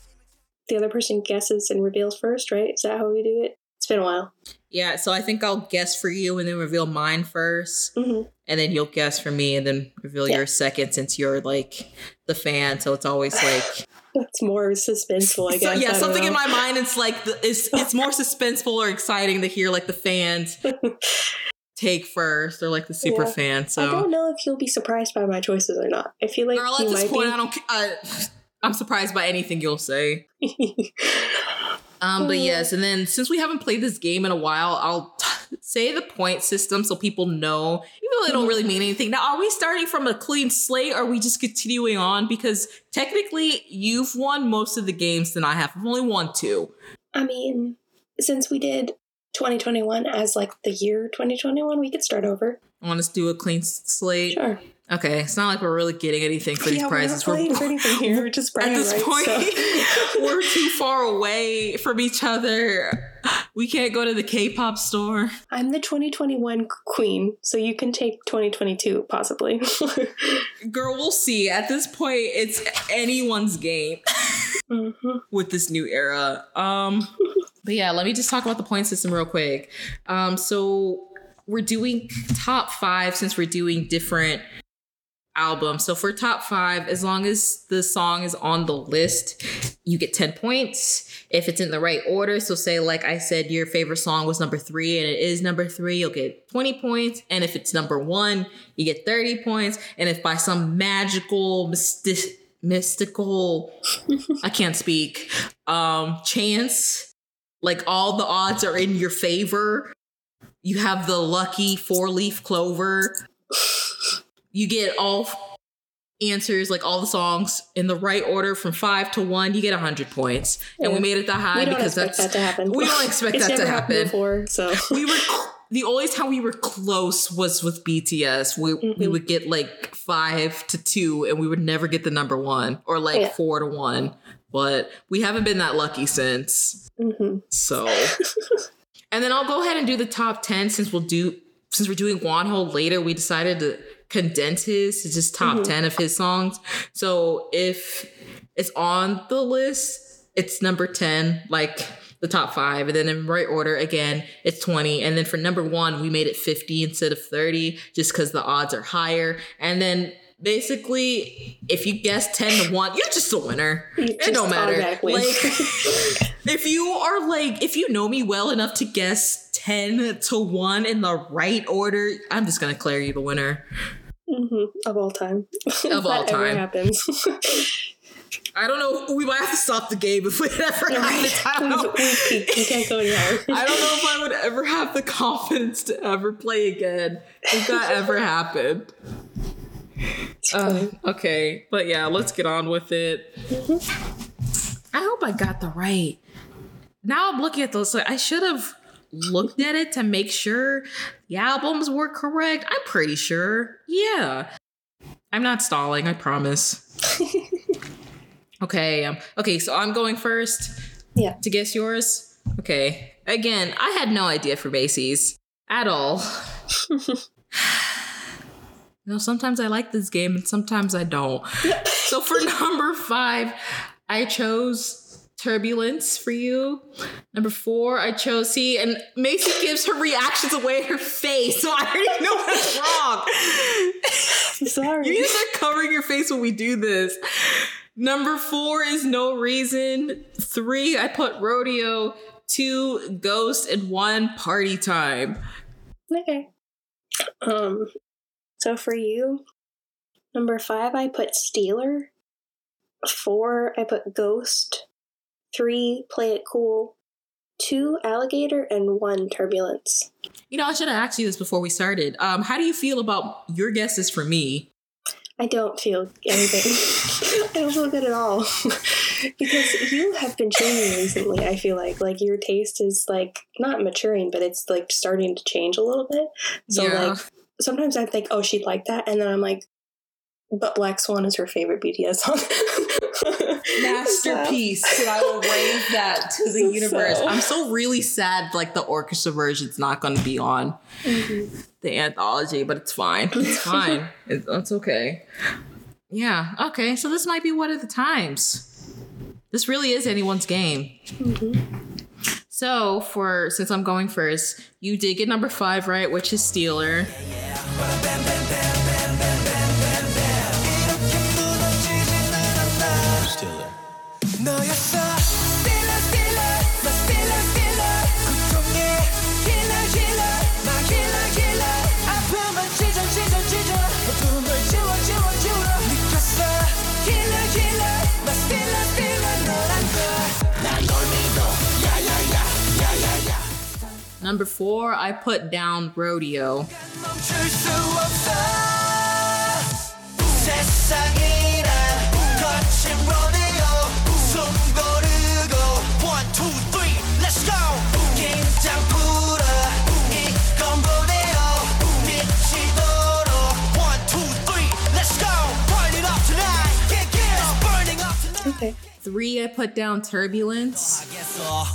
Speaker 1: the other person guesses and reveals first, right? Is that how we do it? It's been a while.
Speaker 2: Yeah, so I think I'll guess for you and then reveal mine first,
Speaker 1: hmm
Speaker 2: and then you'll guess for me and then reveal
Speaker 1: Yeah.
Speaker 2: yours second since you're like the fan. So it's always like
Speaker 1: It's more suspenseful, I guess. I
Speaker 2: yeah,
Speaker 1: don't
Speaker 2: something in my mind. It's like the, it's it's more suspenseful or exciting to hear like the fans take first or like the super
Speaker 1: Yeah.
Speaker 2: fan.
Speaker 1: I don't know if you'll be surprised by my choices or not. I feel like
Speaker 2: girl, at this point,
Speaker 1: be.
Speaker 2: I don't. Uh, I'm surprised by anything you'll say. Um, but yes, and then since we haven't played this game in a while, I'll t- say the point system so people know, even though they don't really mean anything. Now, are we starting from a clean slate? Or are we just continuing on? Because technically, you've won most of the games than I have. I've only won two.
Speaker 1: I mean, since we did 2021 as like the year 2021, we could start over.
Speaker 2: I want us to do a clean slate.
Speaker 1: Sure.
Speaker 2: Okay, it's not like we're really getting anything for these
Speaker 1: yeah,
Speaker 2: prizes.
Speaker 1: we're not for anything here. We're just
Speaker 2: at this
Speaker 1: rights,
Speaker 2: point,
Speaker 1: so-
Speaker 2: we're too far away from each other. We can't go to the K-pop store.
Speaker 1: I'm the 2021 queen, so you can take 2022 possibly.
Speaker 2: Girl, we'll see. At this point, it's anyone's game
Speaker 1: Mhm.
Speaker 2: with this new era. Um, but yeah, let me just talk about the point system real quick. Um, so we're doing top five since we're doing different albums. So for top five, as long as the song is on the list, you get 10 points. If it's in the right order, so say like I said, your favorite song was number three and it is number three, you'll get 20 points. And if it's number one, you get 30 points. And if by some magical mysti- mystical I can't speak um chance, like all the odds are in your favor. You have the lucky four leaf clover. You get all answers, like all the songs in the right order from five to one, you get 100 points. And we made it that high
Speaker 1: we don't
Speaker 2: because
Speaker 1: expect
Speaker 2: that's
Speaker 1: that to happen.
Speaker 2: we don't expect that to happen.
Speaker 1: before. So
Speaker 2: we were the only time we were close was with BTS. We we
Speaker 1: Mhm.
Speaker 2: would get like five to two, and we would never get the number one or like
Speaker 1: Yeah.
Speaker 2: four to one. But we haven't been that lucky since.
Speaker 1: hmm
Speaker 2: So, and then I'll go ahead and do the top ten since we'll do since we're doing Wonho later. We decided to condense his to just top
Speaker 1: Mhm.
Speaker 2: ten of his songs. So if it's on the list, it's number ten, like the top five, and then in right order again, it's twenty. And then for number one, we made it fifty instead of thirty, just because the odds are higher. And then. Basically, if you guess 10 to 1, you're just a winner
Speaker 1: You
Speaker 2: it
Speaker 1: just
Speaker 2: don't matter. Like, if you are like, if you know me well enough to guess 10 to 1 in the right order, I'm just gonna declare you the winner.
Speaker 1: hmm hmm Of all time.
Speaker 2: Of all time.
Speaker 1: happens.
Speaker 2: I don't know. We might have to stop the game if it ever happens. I don't know.
Speaker 1: we've. We can't go any.
Speaker 2: I don't know if I would ever have the confidence to ever play again if that ever happened. Uh, okay, but yeah, let's get on with it. I hope I got the right. Now I'm looking at those. Like, I should have looked at it to make sure the albums were correct. I'm pretty sure. Yeah. I'm not stalling, I promise. okay, um, okay, so I'm going first
Speaker 1: yeah.
Speaker 2: to guess yours. Okay. Again, I had no idea for Macy's at all. you know, sometimes I like this game and sometimes I don't. so for number five, I chose Turbulence for you. Number four, I chose see, and Macy gives her reactions away her face, so I already know what's wrong.
Speaker 1: I'm sorry.
Speaker 2: You need to start covering your face when we do this. Number four is no reason. Three, I put rodeo. Two, ghost, and one, party time.
Speaker 1: Okay. Um. So for you, number five, I put Stealer. Four, I put Ghost. Three, Play It Cool. Two, Alligator, and one, Turbulence.
Speaker 2: You know, I should have asked you this before we started. Um, how do you feel about your guesses for me?
Speaker 1: I don't feel anything. I don't feel good at all. because you have been changing recently, I feel like. Like your taste is like not maturing, but it's like starting to change a little bit. So
Speaker 2: Yeah.
Speaker 1: like sometimes I think, oh, she'd like that, and then I'm like, but Black Swan is her favorite BTS song.
Speaker 2: Masterpiece. and I will raise that to the
Speaker 1: So-
Speaker 2: universe. I'm so really sad like the orchestra version's not gonna be on
Speaker 1: Mhm.
Speaker 2: the anthology, but it's fine. It's fine. It- It's okay. Yeah. Okay. So this might be one of the times. This really is anyone's game.
Speaker 1: Mhm.
Speaker 2: So for since I'm going first, you did get number five right, which is
Speaker 3: Stealer. 너였
Speaker 2: yeah four, I put down Rodeo.
Speaker 1: Okay.
Speaker 2: Three, I put down Turbulence.
Speaker 3: Uh,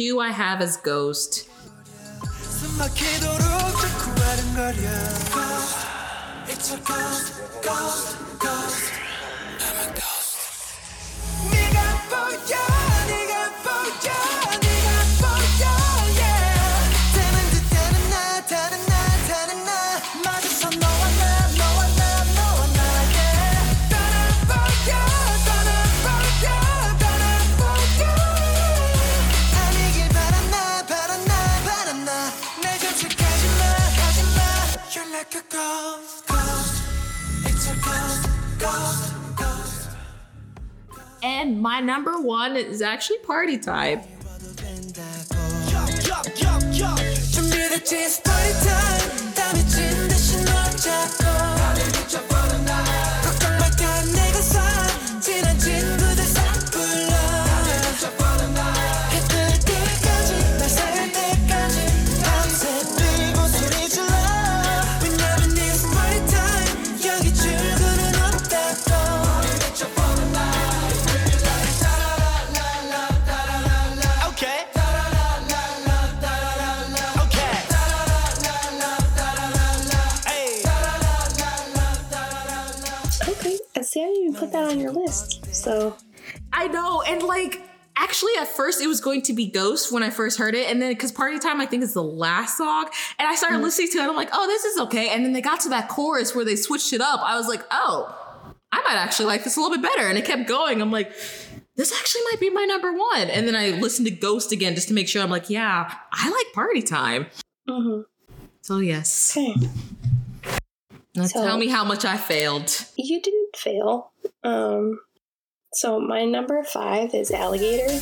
Speaker 2: two I have as Ghost. And my number one is actually Party Time.
Speaker 1: Put that on your list. So
Speaker 2: I know, and like actually at first it was going to be Ghost when I first heard it, and then because Party Time I think is the last song, and I started listening to it, I'm like, oh, this is okay, and then they got to that chorus where they switched it up. I was like, oh, I might actually like this a little bit better, and it kept going. I'm like. This actually might be my number one. And then I listened to Ghost again just to make sure. I'm like, yeah, I like Party Time.
Speaker 3: hmm
Speaker 2: So, yes.
Speaker 3: Okay.
Speaker 2: Now
Speaker 3: So-
Speaker 2: tell me how much I failed.
Speaker 3: You didn't fail. Um, so my number five is Alligator.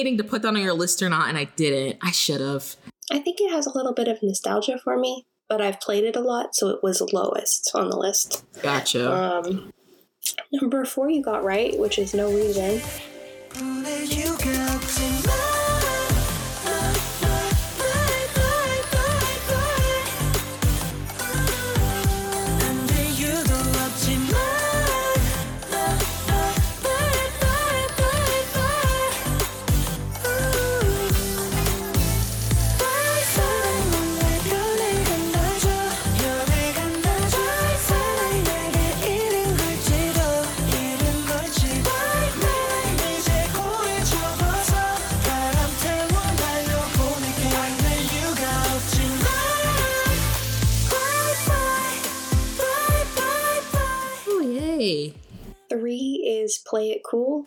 Speaker 2: Debating to put that on your list or not, and I didn't. I should have.
Speaker 3: I think it has a little bit of nostalgia for me, but I've played it a lot, so it was lowest on the list.
Speaker 2: Gotcha.
Speaker 3: Um, number four you got right, which is No Reason.
Speaker 2: Yay.
Speaker 3: Three is Play It Cool.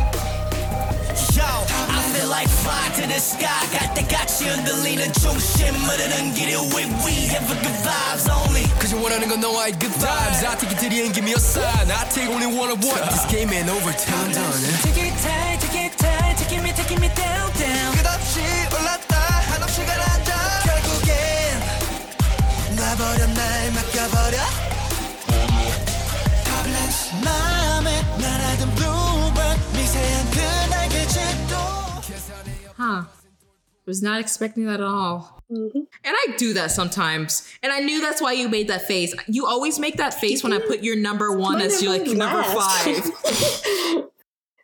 Speaker 4: Yo, I feel like fly to the sky 갈 때같이 흔들리는 중심 흐르는 길을 we we have a good vibes only
Speaker 5: Cause you 원하는 건 너와의 good vibes I take it to the end, give me a sign I take only one of one This game ain't over till I'm done eh?
Speaker 4: Take it tight, take it tight, taking me, taking me down, down. 끝없이 올랐다, 한없이 가라앉아. 결국엔 놔버려 날 맡겨버려. Turbulence. 마음에 날아든 bluebird,
Speaker 2: Huh. Was not expecting that at all.
Speaker 3: Mhm.
Speaker 2: And I do that sometimes. And I knew that's why you made that face. You always make that face when I put your number one
Speaker 3: My
Speaker 2: as your like
Speaker 3: number
Speaker 2: five.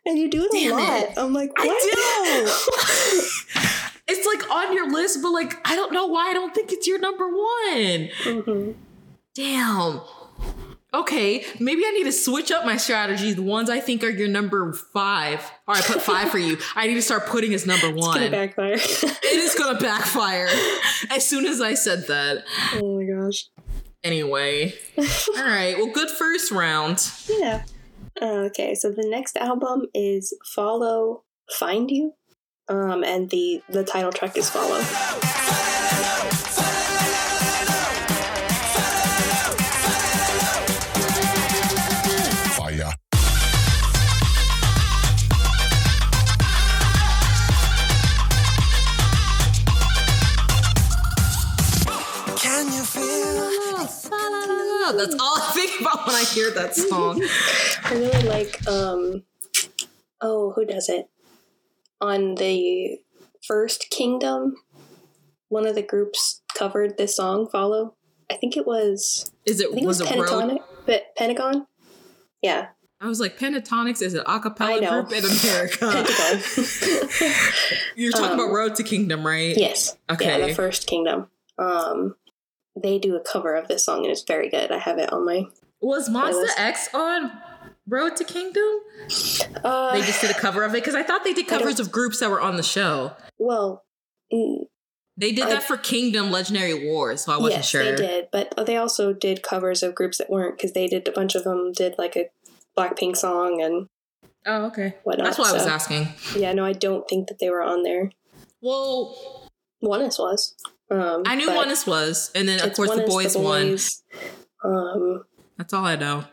Speaker 3: and you do it
Speaker 2: Damn
Speaker 3: a lot.
Speaker 2: it.
Speaker 3: I'm like,
Speaker 2: I
Speaker 3: what?
Speaker 2: do. it's like on your list, but like I don't know why I don't think it's your number one.
Speaker 3: Mhm.
Speaker 2: Damn. Okay, maybe I need to switch up my strategy. The ones I think are your number five. All right, put five for you. I need to start putting as number one.
Speaker 3: It's gonna backfire.
Speaker 2: it is gonna backfire. As soon as I said that.
Speaker 3: oh my gosh.
Speaker 2: Anyway. Alright, well good first round.
Speaker 3: Yeah. Okay, so the next album is Follow Find You. Um, and the the title track is Follow.
Speaker 2: That's all I think about when I hear that song.
Speaker 3: I really like um oh, who does it? On the first Kingdom, one of the groups covered this song, Follow. I think it was
Speaker 2: Is it, I
Speaker 3: think it was,
Speaker 2: was it road?
Speaker 3: Pentagon but Pentagon? Yeah.
Speaker 2: I was like, Pentatonix is an a
Speaker 1: I
Speaker 2: cappella group in America.
Speaker 1: Pentagon.
Speaker 2: You're talking
Speaker 1: Um,
Speaker 2: about Road to Kingdom, right?
Speaker 1: yes. Okay. Yeah,
Speaker 2: Okay.
Speaker 1: the first Kingdom. Um, they do a cover of this song and it's very good. I have it on my.
Speaker 2: Was Monster
Speaker 1: Playlist.
Speaker 2: X on Road to Kingdom?
Speaker 1: Uh,
Speaker 2: They just did a cover of it because I thought they did covers of groups that were on the show.
Speaker 1: well, mm,
Speaker 2: They did
Speaker 1: I-
Speaker 2: that for Kingdom Legendary Wars, so I wasn't
Speaker 1: yes,
Speaker 2: sure.
Speaker 1: they did, but they also did covers of groups that weren't because they did a bunch of them did like a Blackpink song and
Speaker 2: Oh, okay.
Speaker 1: whatnot.
Speaker 2: That's why I was asking.
Speaker 1: Yeah, no, I don't think that they were on there.
Speaker 2: Well,
Speaker 1: ONEUS was. Um,
Speaker 2: I knew ONEUS was, and then of course the
Speaker 1: ONEUS,
Speaker 2: boys won.
Speaker 1: Um,
Speaker 2: That's all I know.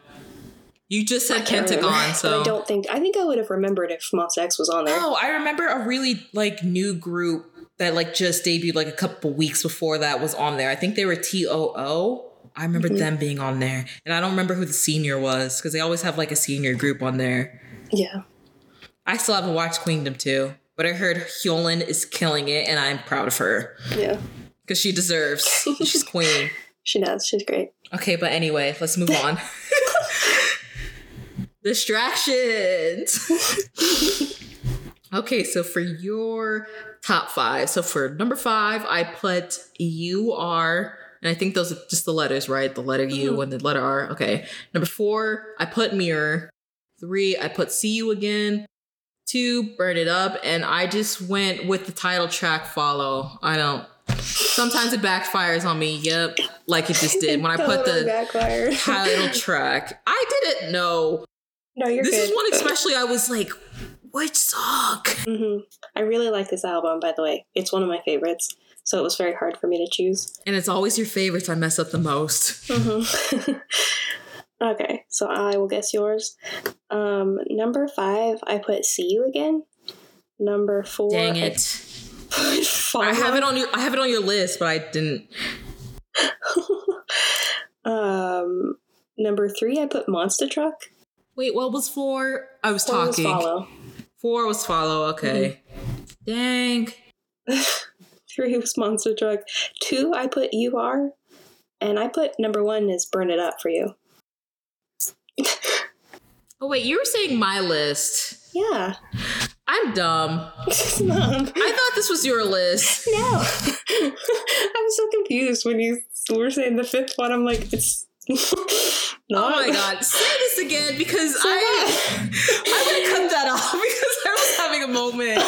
Speaker 2: You just said
Speaker 1: can't
Speaker 2: Pentagon,
Speaker 1: remember, but
Speaker 2: so
Speaker 1: I don't think I think I would have remembered if Monsta X was on there.
Speaker 2: Oh, I remember a really like new group that like just debuted like a couple weeks before that was on there. I think they were T O O. I remember
Speaker 1: Mhm.
Speaker 2: them being on there, and I don't remember who the senior was because they always have like a senior group on there.
Speaker 1: Yeah,
Speaker 2: I still haven't watched Queendom too, but I heard Hyolyn is killing it, and I'm proud of her
Speaker 1: yeah,
Speaker 2: because she deserves. She's queen.
Speaker 1: she does. She's great.
Speaker 2: Okay, but anyway, let's move on. Distractions. okay, so for your top five, so for number five, I put you are, and I think those are just the letters, right? The letter U
Speaker 1: Mhm.
Speaker 2: and the letter R. Okay. Number four, I put mirror. Three, I put see you again. Two, burn it up, and I just went with the title track follow. I don't. Sometimes it backfires on me. Yep, like it just did when I put
Speaker 1: Totally
Speaker 2: the title track. I didn't know.
Speaker 1: no, you're
Speaker 2: this
Speaker 1: good.
Speaker 2: is one especially I was like, which song?
Speaker 1: hmm I really like this album, by the way. It's one of my favorites, so it was very hard for me to choose.
Speaker 2: And it's always your favorites I mess up the most.
Speaker 1: hmm okay, so I will guess yours. Um, number five, I put "See You Again." Number four,
Speaker 2: Dang it.
Speaker 1: Follow.
Speaker 2: I have it on your I have it on your list, but I didn't.
Speaker 1: um, number three, I put "Monsta Truck."
Speaker 2: Wait, what was four? I was
Speaker 1: Four was
Speaker 2: talking.
Speaker 1: "Follow."
Speaker 2: Four was follow. Okay. Dang.
Speaker 1: Three was Monsta Truck. Two, I put "You Are," and I put number one is "Burn It Up" for you.
Speaker 2: Oh wait, you were saying my list.
Speaker 1: Yeah,
Speaker 2: I'm dumb.
Speaker 1: Mom.
Speaker 2: I thought this was your list.
Speaker 1: No. I was so confused when you were saying the fifth one. I'm like, it's
Speaker 2: Oh
Speaker 1: not.
Speaker 2: my god, say this again because
Speaker 1: So
Speaker 2: I I'm gonna cut that off because I was having a moment.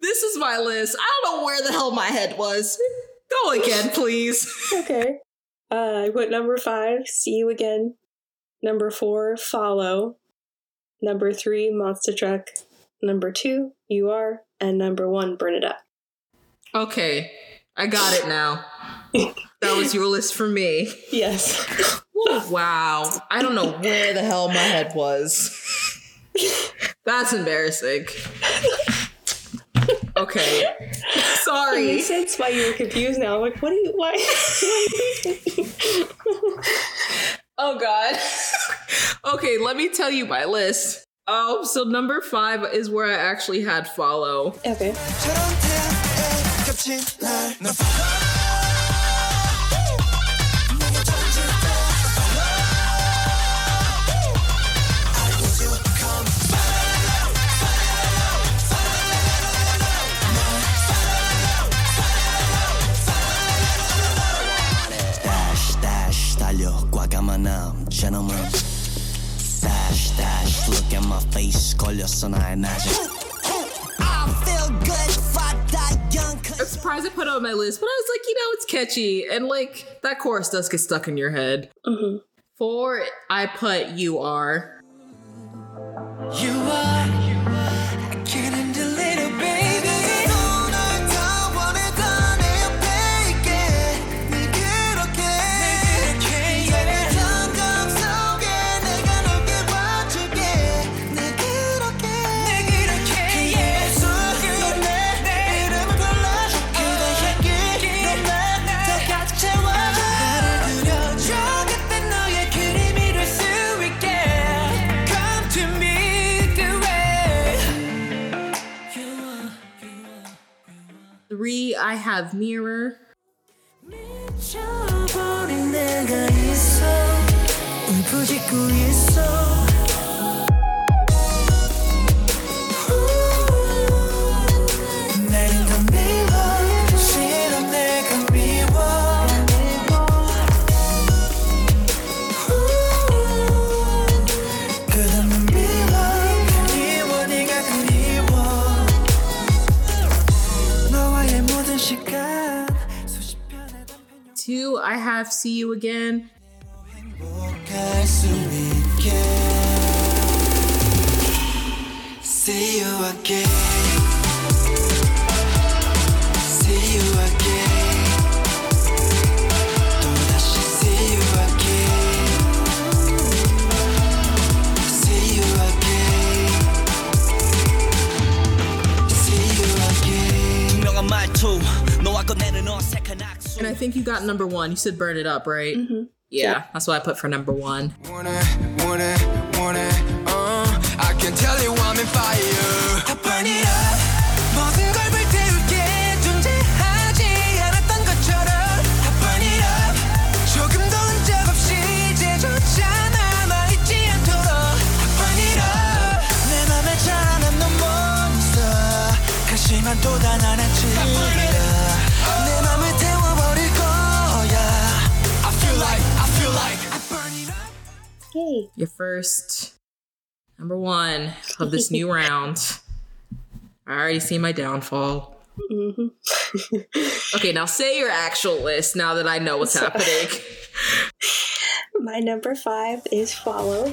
Speaker 2: This is my list. I don't know where the hell my head was. Go again, please.
Speaker 1: Okay. Uh, I put number five, see you again. Number four, follow. Number three, Monsta Truck. Number two, you are. And number one, burn it up.
Speaker 2: Okay, I got it now. That was your list for me.
Speaker 1: Yes.
Speaker 2: Wow. I don't know where the hell my head was. That's embarrassing. Okay.
Speaker 1: It
Speaker 2: Sorry.
Speaker 1: makes sense why you were confused now. I'm like, what are you, why? why are you
Speaker 2: Oh god. Okay, let me tell you my list. Oh, so number five is where I actually had follow.
Speaker 1: okay.
Speaker 3: 처
Speaker 4: my face, I imagine. I feel good, fuck that young.
Speaker 2: I'm surprised I put it on my list, but I was like, you know, it's catchy. And like, that chorus does get stuck in your head.
Speaker 1: Mm-hmm.
Speaker 2: For I put You Are.
Speaker 3: You Are.
Speaker 2: three, I have Mirror. I have See You Again.
Speaker 6: See you again. See you again.
Speaker 2: And I think you got number one. You said burn it up, right? Mm-hmm. Yeah, that's what I put for number one.
Speaker 5: Want want want uh, I can tell you I'm in fire.
Speaker 3: Yay.
Speaker 2: Your first number one of this new round. I already see my downfall. Mm-hmm. okay, now say your actual list now that I know what's so, happening.
Speaker 3: My number five is Follow.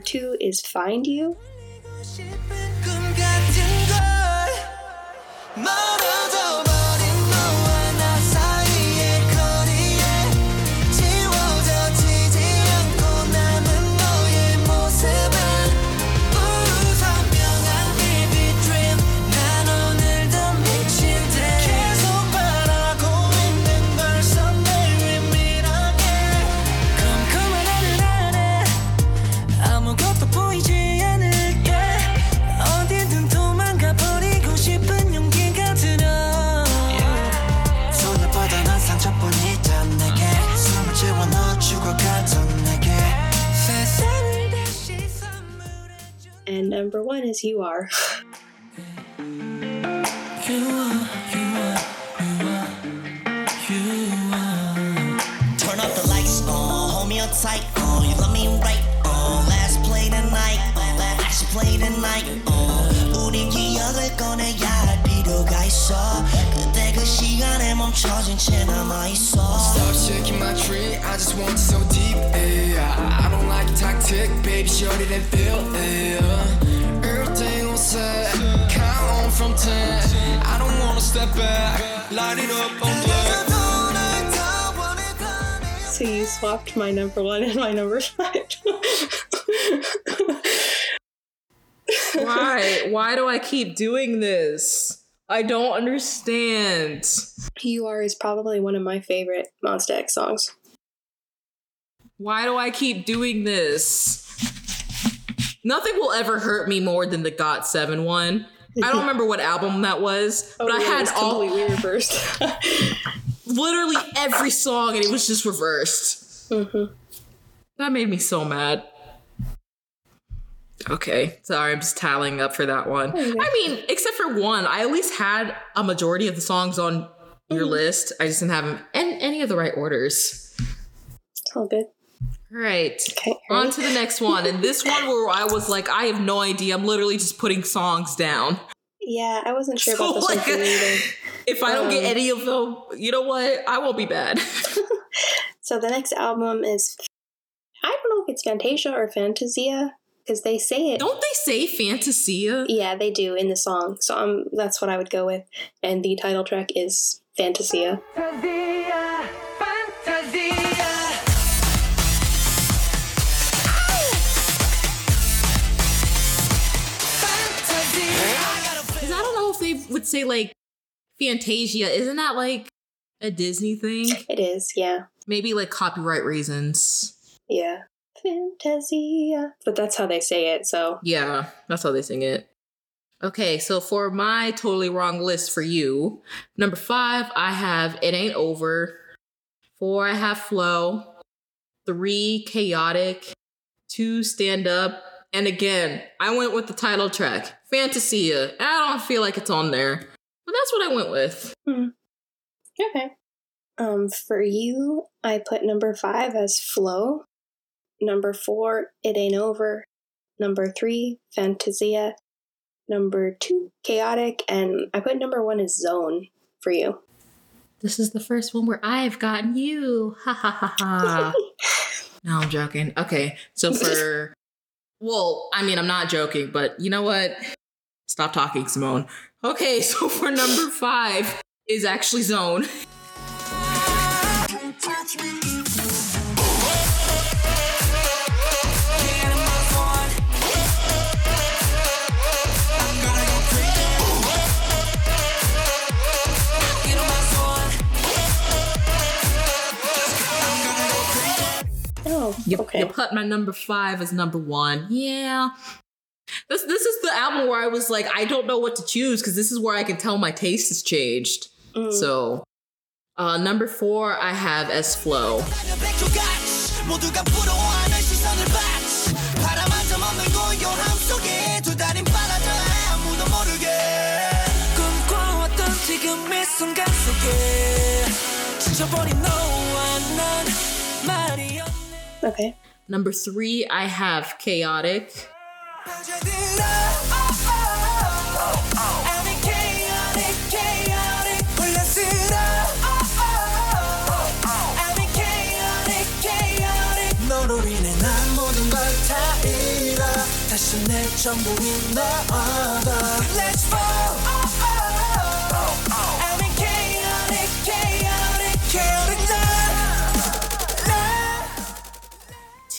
Speaker 3: two is Find You. number one is you are.
Speaker 6: Oh, oh, you
Speaker 4: love me right. Oh, play tonight. Play tonight. I'm charging my soul.
Speaker 5: Stop shaking my tree, I just want so deep. Yeah. I don't like tactic, baby, feel yeah. Everything was set, count on from ten. I don't wanna step back, light it up on.
Speaker 3: So you swapped my number one and my number five.
Speaker 2: Why? Why do I keep doing this? I don't understand.
Speaker 3: You Are is probably one of my favorite Monsta X songs.
Speaker 2: Why do I keep doing this? Nothing will ever hurt me more than the Got 7 one. I don't remember what album that was, oh, but
Speaker 1: yeah,
Speaker 2: I
Speaker 1: had
Speaker 2: all
Speaker 1: completely reversed.
Speaker 2: literally every song, and it was just reversed.
Speaker 1: Mm-hmm.
Speaker 2: That made me so mad. Okay, sorry, I'm just tallying up for that one.
Speaker 1: Okay.
Speaker 2: I mean, except for one, I at least had a majority of the songs on your
Speaker 1: Mhm.
Speaker 2: list. I just didn't have them in any of the right orders.
Speaker 1: It's all good.
Speaker 2: All right,
Speaker 1: Okay.
Speaker 2: on to the next one. And this one where I was like, I have no idea. I'm literally just putting songs down.
Speaker 1: Yeah, I wasn't sure
Speaker 2: So,
Speaker 1: about this one
Speaker 2: like,
Speaker 1: me either.
Speaker 2: If I don't get
Speaker 1: Um,
Speaker 2: any of them, you know what? I won't be bad.
Speaker 1: So the next album is I don't know if it's Fantasia or Fantasia because they say it.
Speaker 2: don't they say Fantasia?
Speaker 1: Yeah, they do in the song. So um, that's what I would go with. And the title track is Fantasia.
Speaker 4: Fantasia, fantasia. Fantasia.
Speaker 2: Because I don't know if they would say like Fantasia. Isn't that like a Disney thing?
Speaker 1: It is, yeah.
Speaker 2: Maybe like copyright reasons.
Speaker 1: Yeah. Fantasia. But that's how they say it, so.
Speaker 2: Yeah, that's how they sing it. Okay, so for my totally wrong list for you, number five, I have It Ain't Over. Four, I have Flow. Three, Chaotic. Two, Stand Up. And again, I went with the title track, Fantasia. I don't feel like it's on there, but that's what I went with.
Speaker 1: Okay. Um, for you, I put number five as Flow. Number four, It Ain't Over. Number three, Fantasia. Number two, Chaotic. And I put number one as Zone for you.
Speaker 2: This is the first one where I've gotten you. Ha ha ha ha. no, I'm joking. Okay, so for, well, I mean, I'm not joking, but you know what? Stop talking, Simone. Okay, so for number five is actually Zone.
Speaker 1: Oh,
Speaker 2: You,
Speaker 1: okay.
Speaker 2: you put my number five as number one. Yeah. This this is the album where I was like, I don't know what to choose because this is where I can tell my taste has changed.
Speaker 1: Mm.
Speaker 2: So, uh, number four, I have as Flow.
Speaker 3: 백조같이 모두가 부러워하는 시선을 받지 바람 한 점 없는 고요함 속에 두 다린 빨아져 아무도 모르게 꿈꿔왔던 지금의 순간 속에 지쳐버린 너와 난 말이 없네
Speaker 1: Okay.
Speaker 2: Number three, I have Chaotic.
Speaker 3: 빠져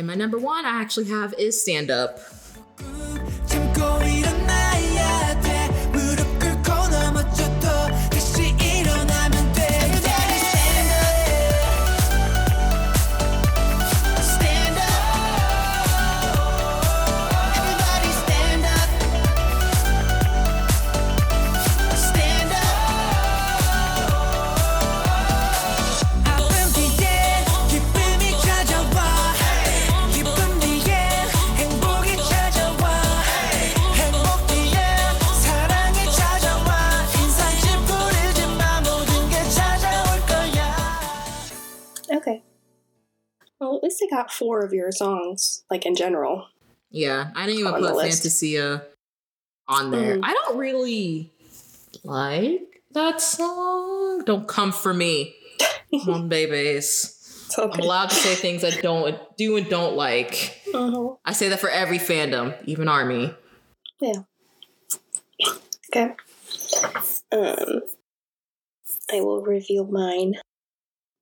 Speaker 2: And my number one, I actually have is Stand Up.
Speaker 1: Least I got four of your songs, like in general.
Speaker 2: Yeah, I didn't even put. Fantasia on there.
Speaker 1: Mhm.
Speaker 2: I don't really like that song. Don't come for me,
Speaker 1: Monbebes. All
Speaker 2: I'm allowed to say things I don't do and don't like.
Speaker 1: Uh-huh.
Speaker 2: I say that for every fandom, even Army.
Speaker 1: Yeah. Okay. Um, I will reveal mine.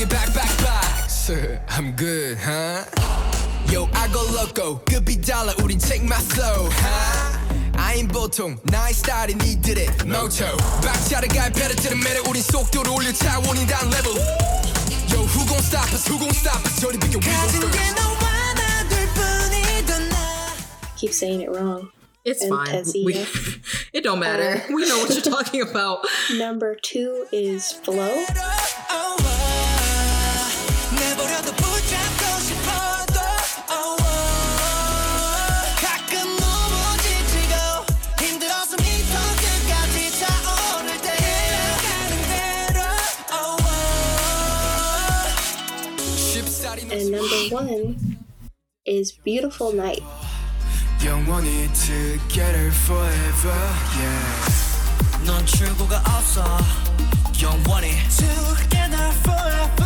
Speaker 5: Bring it back back back Sir I'm good huh Yo I go loco 급이 달라 우린 take my flow huh 아인 보통 나의 스타일이 니들의 motto 박자를 갈패를 들으면 우린 속도를 올려 차원이 단 level Yo who gon' stop us who gon' stop us 저리 비켜 we gon'
Speaker 3: 가진
Speaker 5: first
Speaker 3: 게 너와 나둘 뿐이던 나
Speaker 1: Keep saying it wrong.
Speaker 2: It's fine.
Speaker 1: Fantasia.
Speaker 2: We, it don't matter. we know what you're talking about.
Speaker 1: Number two is Flow. And number one is Beautiful Night.
Speaker 5: 영원히 together forever yeah
Speaker 4: 넌 출구가 없어. 영원히.
Speaker 3: Together forever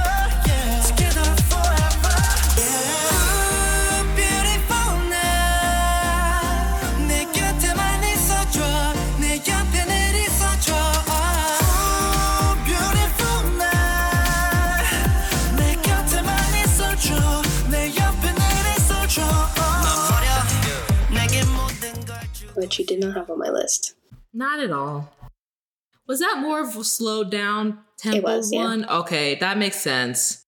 Speaker 1: Which you did not have on my list.
Speaker 2: Not at all. Was that more of a slowed down tempo
Speaker 1: was, yeah.
Speaker 2: one? Okay, that makes sense.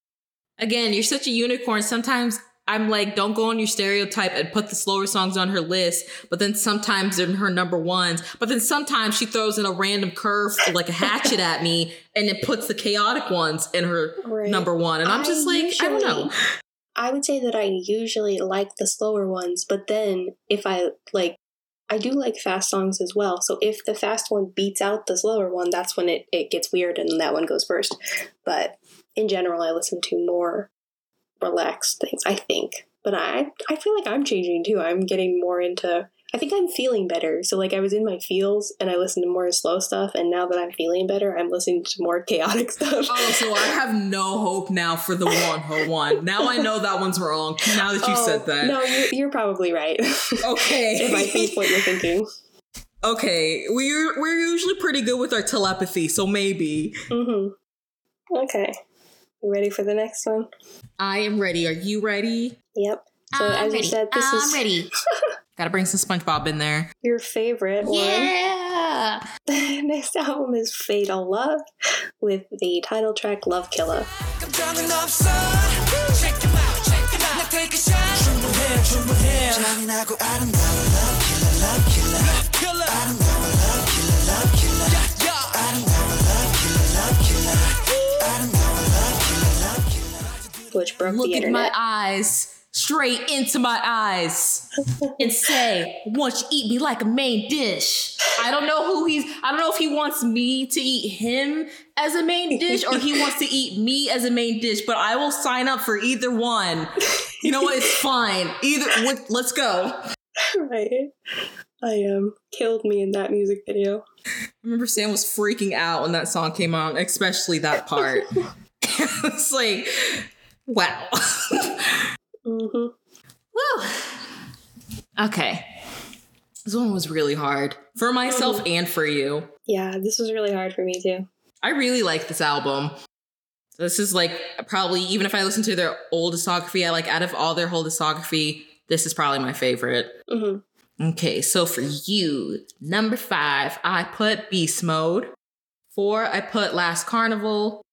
Speaker 2: Again, you're such a unicorn. Sometimes I'm like, don't go on your stereotype and put the slower songs on her list, but then sometimes they're in her number ones. But then sometimes she throws in a random curve, like a hatchet at me, and it puts the chaotic ones in her
Speaker 1: Right.
Speaker 2: number one. And I'm just
Speaker 1: I
Speaker 2: like, I don't know.
Speaker 1: I would say that I usually like the slower ones, but then if I like, I do like fast songs as well. So if the fast one beats out the slower one, that's when it, it gets weird and that one goes first. But in general, I listen to more relaxed things, I think. But I, I feel like I'm changing too. I'm getting more into, I think I'm feeling better. So like I was in my feels and I listened to more slow stuff. And now that I'm feeling better, I'm listening to more chaotic stuff.
Speaker 2: Oh, so I have no hope now for the one her one. Now I know that one's wrong. Now that you
Speaker 1: Oh,
Speaker 2: said that.
Speaker 1: No, you're, you're probably right.
Speaker 2: Okay.
Speaker 1: if I think what you're thinking.
Speaker 2: Okay, we're we're usually pretty good with our telepathy, so maybe.
Speaker 1: Mm-hmm. Okay. You ready for the next one?
Speaker 2: I am ready. Are you ready?
Speaker 1: Yep. So as you said, this is
Speaker 2: ready. Gotta bring some SpongeBob in there.
Speaker 1: Your favorite
Speaker 2: yeah!
Speaker 1: one. Next album is Fatal Love with the title track Love Killer. Which broke
Speaker 2: Look
Speaker 1: the internet.
Speaker 2: Look at my eyes straight into my eyes, and say, "Won't you eat me like a main dish?" I don't know who he's. I don't know if he wants me to eat him as a main dish or he wants to eat me as a main dish. But I will sign up for either one. You know what? It's fine. Either. Let's go.
Speaker 1: right. I um killed me in that music video.
Speaker 2: I remember Sam was freaking out when that song came on, especially that part. it's like, wow.
Speaker 1: Mm-hmm.
Speaker 2: Woo. Okay. This one was really hard for myself and for you.
Speaker 1: Yeah, this was really hard for me too.
Speaker 2: I really like this album. This is like probably even if I listen to their old discography, I like out of all their whole discography, this is probably my favorite.
Speaker 1: hmm
Speaker 2: Okay, so for you, number five, I put Beast Mode. Four, I put Last Carnival.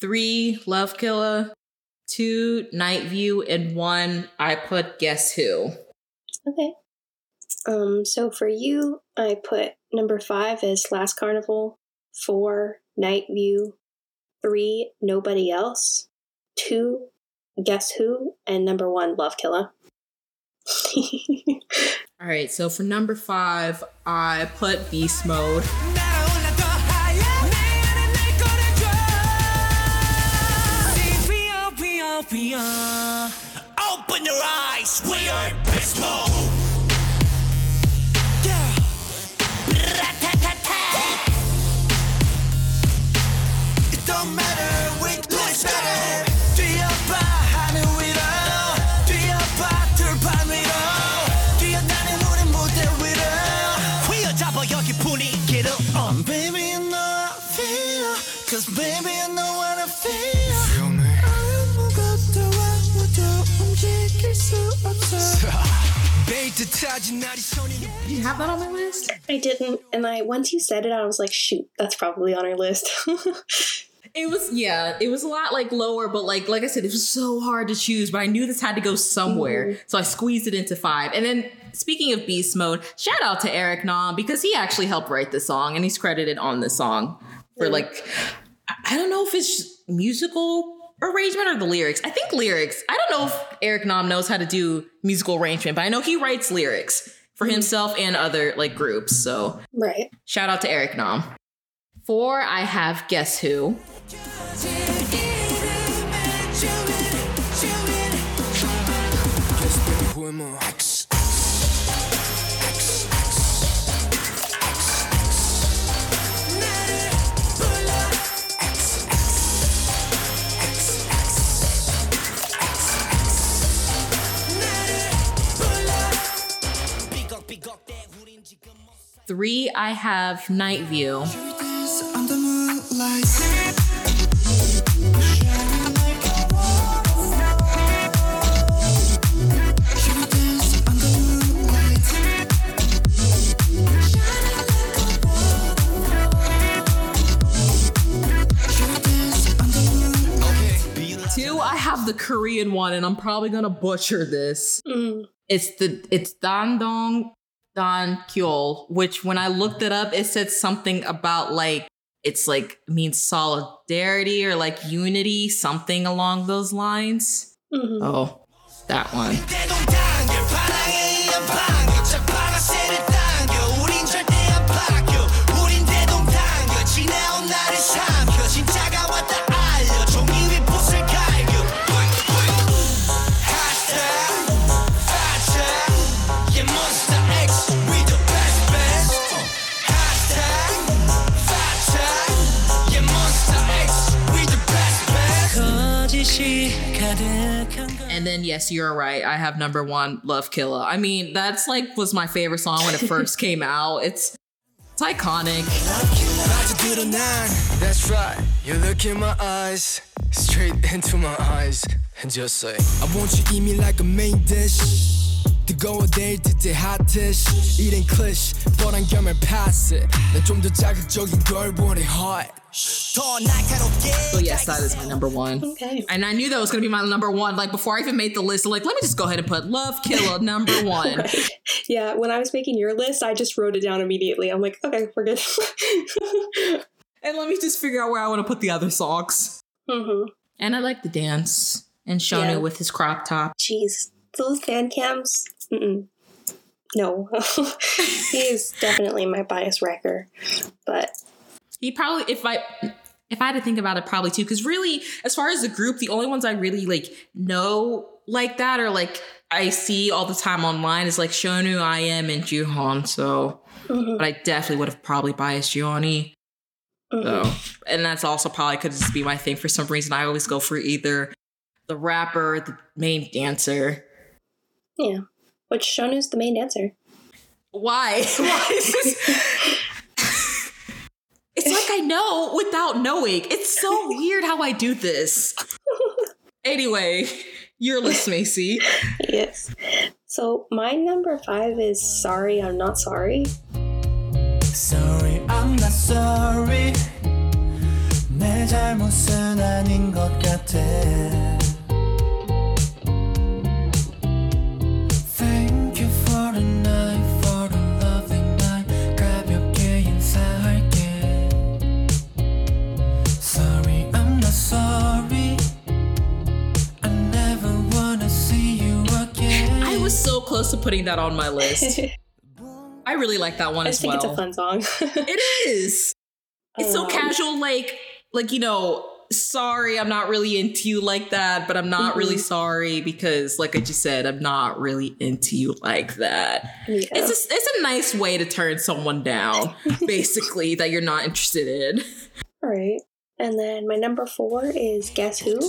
Speaker 2: Three, Love Killer. Two, Night View. And one, I put Guess Who.
Speaker 1: Okay. Um, so for you, I put number five as Last Carnival, four, Night View, three, Nobody Else, two, Guess Who, and number one, Love Killer.
Speaker 2: All right, so for number five, I put Beast Mode.
Speaker 3: are we are we are Open your eyes We are beast mode Yeah Ra-ta-ta-ta. It don't matter we do it better 뛰어봐 하늘 위로 뛰어봐 들판 위로 뛰어다닌 우리 무대 위로 휘어잡아 여기 분위기를 uh. Baby you know I feel Cause baby you know what I feel
Speaker 2: You have that on my list?
Speaker 1: I didn't, and I once you said it, I was like, shoot, that's probably on our list.
Speaker 2: It was yeah, it was a lot like lower, but like like I said, it was so hard to choose. But I knew this had to go somewhere, mm-hmm. so I squeezed it into five. And then speaking of beast mode, shout out to Eric Nam because he actually helped write the song, and he's credited on the song for like I- I don't know if it's musical arrangement or the lyrics. I think lyrics. I don't know if Eric Nam knows how to do musical arrangement, but I know he writes lyrics for himself and other like groups. So
Speaker 1: right.
Speaker 2: shout out to Eric Nam. Four, I have Guess Who. Three, I have Night View. Two, I have the Korean one, and I'm probably gonna butcher this.
Speaker 1: Mm.
Speaker 2: It's the it's Dandong Dan Kyol, which when I looked it up, it said something about like it's like means solidarity or like unity, something along those lines.
Speaker 1: Mhm.
Speaker 2: Oh, that one. then yes, you're right. I have number one, Love Killer. I mean, that's like was my favorite song when it first came out. It's it's iconic.
Speaker 5: That's right. You look in my eyes, straight into my eyes, and just say,
Speaker 3: I want you eat me like a main dish. 뜨거운 데일때 때 핫해 It ain't 뻔한 겸을 pass it 난좀더 자극적인 걸 원해 hot
Speaker 2: so yes, that is my number one.
Speaker 1: Okay.
Speaker 2: And I knew that was going to be my number one. Like before I even made the list, like let me just go ahead and put Love Killer number one. right.
Speaker 1: Yeah, when I was making your list, I just wrote it down immediately. I'm like, okay, we're good.
Speaker 2: and let me just figure out where I want to put the other songs.
Speaker 1: Mm-hmm.
Speaker 2: And I like the dance and Shownu
Speaker 1: yeah.
Speaker 2: with his crop top.
Speaker 1: Jeez, those fan cams Mm-mm. No, he is definitely my bias wrecker. But
Speaker 2: He probably if I if I had to think about it, probably too. Because really, as far as the group, the only ones I really like know like that or like I see all the time online is like Shownu, I am, and Jooheon. So,
Speaker 1: mhm,
Speaker 2: but I definitely would have probably biased Joohoney.
Speaker 1: mhm.
Speaker 2: So, and that's also probably could just be my thing. For some reason, I always go for either the rapper, the main dancer.
Speaker 1: yeah which Shownu's the main dancer.
Speaker 2: Why? Why is this? it's like I know without knowing. It's so weird how I do this. anyway, your list, Macy.
Speaker 1: yes. So my number five is Sorry I'm Not Sorry.
Speaker 3: Sorry I'm not sorry. 내 잘못은 아닌 것 같아.
Speaker 2: Was so close to putting that on my list. I really like that one
Speaker 1: I
Speaker 2: as
Speaker 1: just think it's a fun song.
Speaker 2: It is. It's so
Speaker 1: Um,
Speaker 2: casual, like like you know. Sorry, I'm not really into you like that, but I'm not really
Speaker 1: Mhm.
Speaker 2: sorry because, like I just said, I'm not really into you like that.
Speaker 1: yeah.
Speaker 2: It's a, it's a nice way to turn someone down, basically, that you're not interested in.
Speaker 1: All right. And then my number four is Guess Who?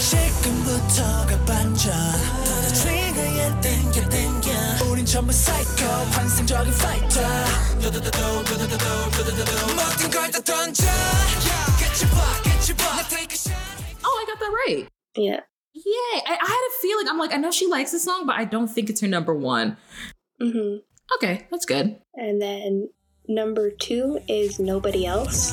Speaker 4: 지금부터가 반전 너의 트리거에 땡겨 땡겨 우린 전부 사이코 환상적인 파이터
Speaker 5: 모든 걸 다 던져 Get your butt, get your butt Now take a shot
Speaker 2: Oh, I got that right.
Speaker 1: Yeah.
Speaker 2: Yay. I, I had a feeling, I'm like, I know she likes this song, but I don't think it's her number one.
Speaker 1: hmm
Speaker 2: Okay, that's good.
Speaker 1: And then number two is Nobody Else.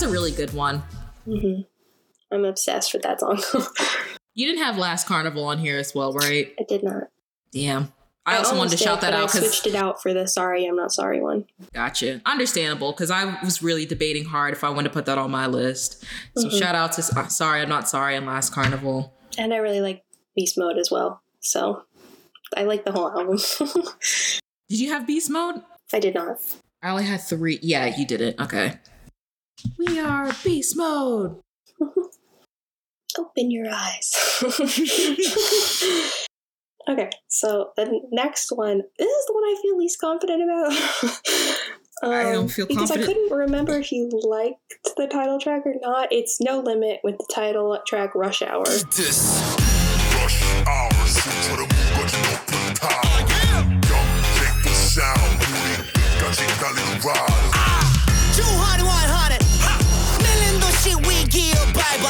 Speaker 2: That's a really good one.
Speaker 1: hmm I'm obsessed with that song.
Speaker 2: You didn't have Last Carnival on here as well, right?
Speaker 1: I did not.
Speaker 2: Damn. I also wanted to
Speaker 1: almost
Speaker 2: shout
Speaker 1: did,
Speaker 2: that out
Speaker 1: I switched it out for the Sorry, I'm Not Sorry one.
Speaker 2: Gotcha. Understandable, because I was really debating hard if I wanted to put that on my list. So shout out to uh, Sorry, I'm Not Sorry and Last Carnival.
Speaker 1: And I really like Beast Mode as well. So I like the whole album.
Speaker 2: Did you have Beast Mode?
Speaker 1: I did not.
Speaker 2: I only had three. Yeah, you didn't. Okay. We are Beast Mode.
Speaker 1: Open your eyes. okay, so the next one. This is the one I feel least confident about. um,
Speaker 2: I don't feel confident.
Speaker 1: because
Speaker 2: confident.
Speaker 1: I couldn't remember if you liked the title track or not. It's No Limit with the title track Rush Hour.
Speaker 5: This
Speaker 7: rush hour 숨처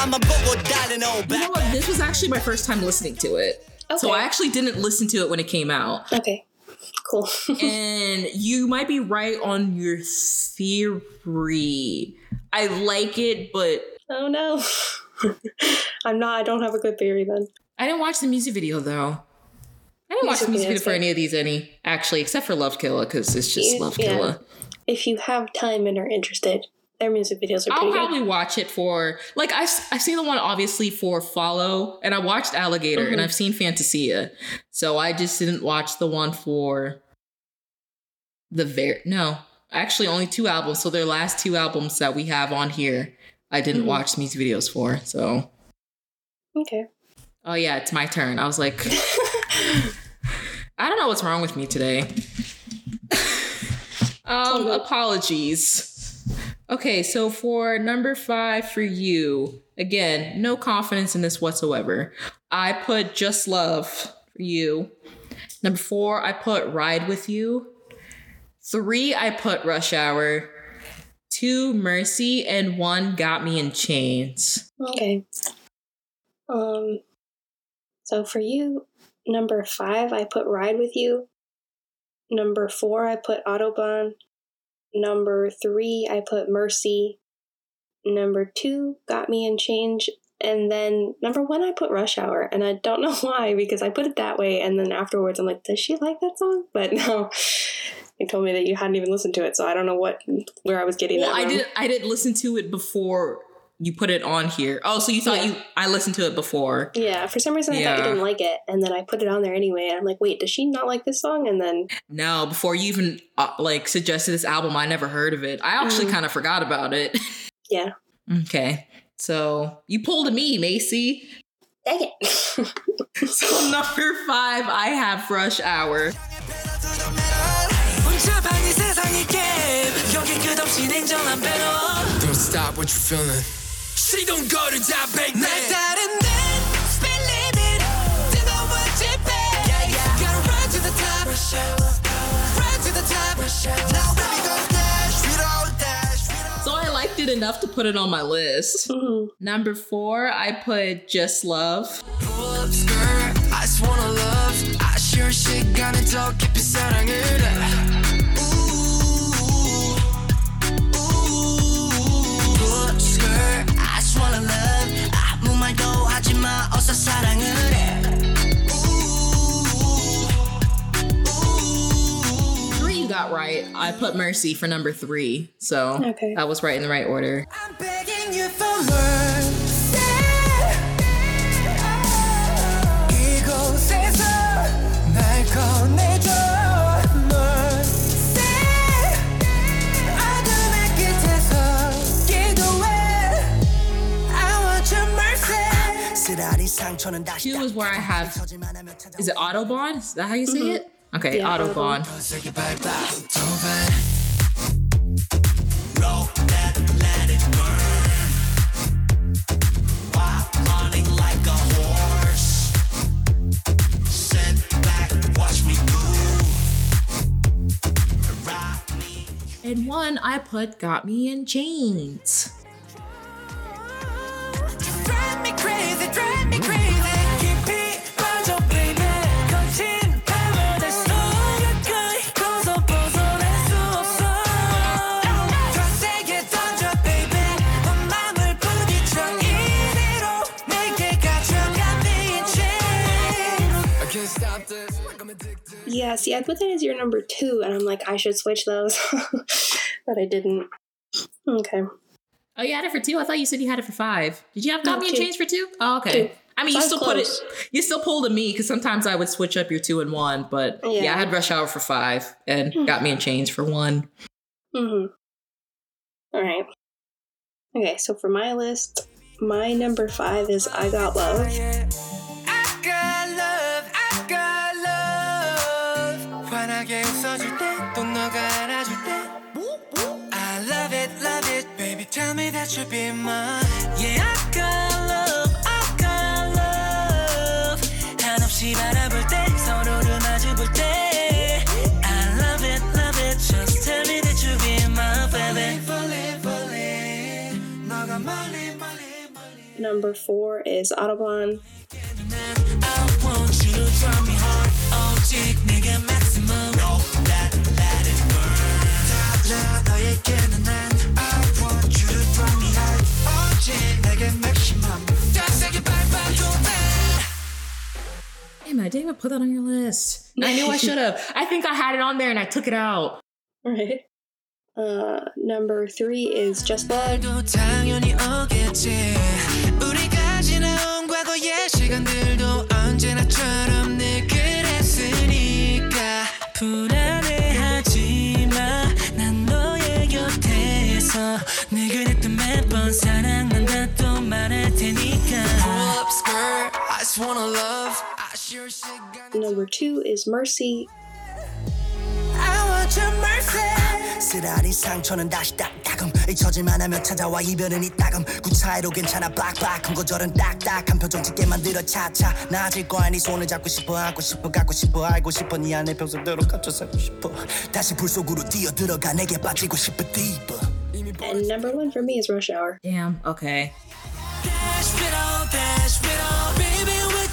Speaker 2: You know what? This was actually my first time listening to it. So I actually didn't listen to it when it came out.
Speaker 1: Okay, cool.
Speaker 2: and you might be right on your theory. I like it, but
Speaker 1: oh no. I'm not, I don't have a good theory then.
Speaker 2: I didn't watch the music video though. I didn't watch the music
Speaker 1: Music
Speaker 2: video for any of these any actually, except for Love Killer because it's just
Speaker 1: You-
Speaker 2: Love
Speaker 1: yeah.
Speaker 2: Killer.
Speaker 1: If you have time and are interested, their music videos are
Speaker 2: I'll
Speaker 1: pretty good.
Speaker 2: probably watch it for like I've I've seen the one obviously for Follow, and I watched Alligator, and
Speaker 1: Mhm.
Speaker 2: I've seen Fantasia, so I just didn't watch the one for the very no, actually only two albums. So their last two albums that we have on here, I didn't
Speaker 1: Mhm.
Speaker 2: watch music videos for. So
Speaker 1: Okay.
Speaker 2: oh yeah, it's my turn. I was like. I don't know what's wrong with me today. um, apologies. Okay, so for number five for you, again, no confidence in this whatsoever. I put Just Love for you. Number four, I put Ride with You. Three, I put Rush Hour. Two, Mercy, and one got me in chains.
Speaker 1: Okay. Um. So for you, number five, I put Ride with You. Number four, I put Autobahn. Number three, I put Mercy. Number two, Got Me in Chains. And then number one, I put Rush Hour. And I don't know why, because I put it that way. And then afterwards, I'm like, does she like that song? But no, you told me that you hadn't even listened to it. So I don't know what, where I was getting
Speaker 2: Well,
Speaker 1: that
Speaker 2: I
Speaker 1: from.
Speaker 2: did. I didn't listen to it before you put it on here. Oh, so you thought
Speaker 1: yeah.
Speaker 2: you I listened to it before.
Speaker 1: Yeah, for some reason I thought you didn't like it, and then I put it on there anyway. I'm like, wait, does she not like this song? And then
Speaker 2: no, before you even uh, like suggested this album, I never heard of it. I actually
Speaker 1: mm.
Speaker 2: kind of forgot about it.
Speaker 1: Yeah.
Speaker 2: okay, so you pulled me, Macy.
Speaker 1: Dang it.
Speaker 2: so number five, I have Rush Hour.
Speaker 5: Don't stop what you're feeling. 시동거를 잡아,
Speaker 3: 날 따르는 speed limit 뜨거워질 배 Gotta run to the top Run to the top Now baby go dash We don't dash We don't
Speaker 2: So I liked it enough to put it on my list.
Speaker 1: Mhm.
Speaker 2: Number four, I put Just Love.
Speaker 5: Pull up skirt. I just wanna love. 아쉬운 시간에 더 깊이 사랑을 wanna love. 아무 말도 하지 마. 어서 사랑을 해. Ooh, ooh.
Speaker 2: Three you got right. I put Mercy for number three. So
Speaker 1: Okay.
Speaker 2: that was right in the right order.
Speaker 3: I'm begging you for mercy
Speaker 2: Q is where I have. Is it Autobahn? Is that how you say mm-hmm. it? Okay,
Speaker 1: yeah,
Speaker 2: Autobahn. And one I put got me in chains
Speaker 1: yeah, see, I put that as your number two, and I'm like, I should switch those, but I didn't. Okay.
Speaker 2: Oh, you had it for two? I thought you said you had it for five. Did you have Got
Speaker 1: No,
Speaker 2: Me in
Speaker 1: two.
Speaker 2: Chains for two? Oh, okay.
Speaker 1: Two.
Speaker 2: I mean, you still put it. You still pulled a me because sometimes I would switch up your two and one. But yeah,
Speaker 1: Yeah.
Speaker 2: I had Rush Hour for five and Got Me in Chains for one.
Speaker 1: Mm-hmm. All right. Okay, so for my list, my number five is I Got Love.
Speaker 3: that you be mine. Yeah, I got love, I got love. 한없이 바라볼 때, 서로를 때. I love it, love it. Just tell me that you be my baby.
Speaker 1: Number four is Autobahn.
Speaker 3: No.
Speaker 2: Damn, I didn't even put that on your list. I knew I should have. I think I had it on there and I took it out.
Speaker 1: Right. Uh, number three is Just Love.
Speaker 5: just wanna love. I 쉬울 시간이
Speaker 1: Number two is Mercy.
Speaker 3: I want your mercy
Speaker 4: 쓰라린 상처는 다시 딱딱함 잊혀질만 하면 찾아와 이별은 이따금 그 차이로 괜찮아 빡빡한 거절은 딱딱한 표정 짓게 만들어 차차 나아질 거야 네 손을 잡고 싶어 하고 싶어 갖고 싶어 알고 싶어 네 안에 평소대로 갇혀 살고 싶어 다시 불 속으로 뛰어들어가 내게 빠지고 싶어 deeper
Speaker 1: And number one for me is Rush Hour.
Speaker 2: Damn. Okay.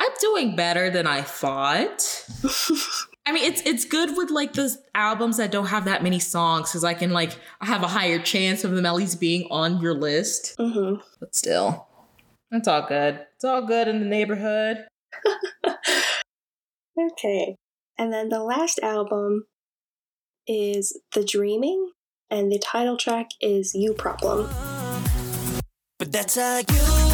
Speaker 2: I'm doing better than I thought. I mean, it's it's good with like those albums that don't have that many songs because I can like I have a higher chance of them at least being on your list.
Speaker 1: hmm
Speaker 2: But still, it's all good. It's all good in the neighborhood.
Speaker 1: Okay. And then the last album is The Dreaming, and the title track is You Problem.
Speaker 4: But that's a you. You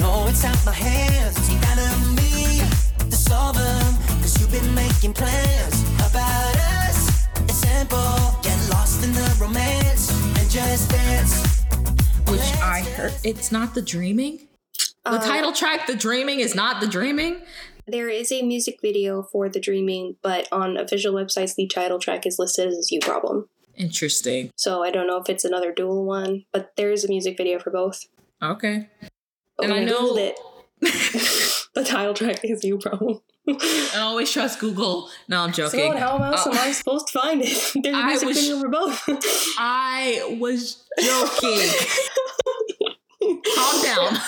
Speaker 4: know it's out my hands. It's gotta me to solve them. Cause you've been making plans about us. It's simple. Get lost in the romance and just dance.
Speaker 2: Which I heard it's not the dreaming. The
Speaker 1: Uh,
Speaker 2: title track, The Dreaming, is not the dreaming.
Speaker 1: There is a music video for The Dreaming, but on official websites, the title track is listed as You Problem.
Speaker 2: Interesting.
Speaker 1: So I don't know if it's another dual one, but there is a music video for both.
Speaker 2: Okay. And I know-
Speaker 1: it, the title track is You Problem.
Speaker 2: I always trust Google. No, I'm joking.
Speaker 1: So how else
Speaker 2: Uh,
Speaker 1: am I supposed to find it? There's a music
Speaker 2: was-
Speaker 1: video for both.
Speaker 2: I was joking. Calm down.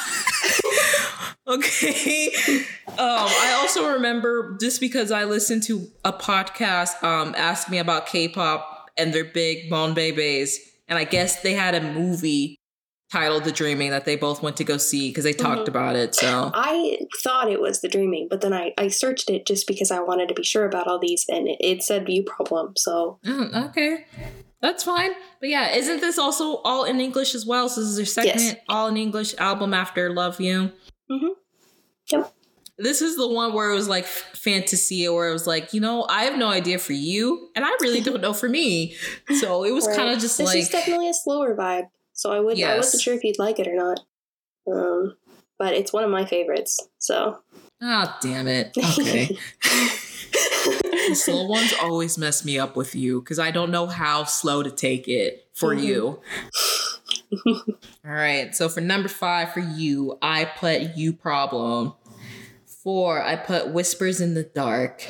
Speaker 2: okay. Um, I also remember just because I listened to a podcast um ask me about K-pop and their big Bon Babies, and I guess they had a movie titled The Dreaming that they both went to go see because they talked
Speaker 1: Mhm.
Speaker 2: about it. So
Speaker 1: I thought it was The Dreaming, but then I, I searched it just because I wanted to be sure about all these, and it, it said You Problem. So
Speaker 2: Mm, okay. That's fine. But yeah, isn't this also all in English as well? So this is their second
Speaker 1: Yes.
Speaker 2: all in English album after Love You.
Speaker 1: Mhm. Yep.
Speaker 2: This is the one where it was like fantasy, where it was like, you know, I have no idea for you, and I really don't know for me. So it was
Speaker 1: Right.
Speaker 2: kind of just
Speaker 1: this
Speaker 2: like,
Speaker 1: is definitely a slower vibe. So I would I wasn't sure if you'd like it or not. Um, but it's one of my favorites. So
Speaker 2: oh, damn it. Okay. slow ones always mess me up with you because I don't know how slow to take it for
Speaker 1: Mhm.
Speaker 2: you. All right. So for number five for you, I put you problem. Four, I put whispers in the dark.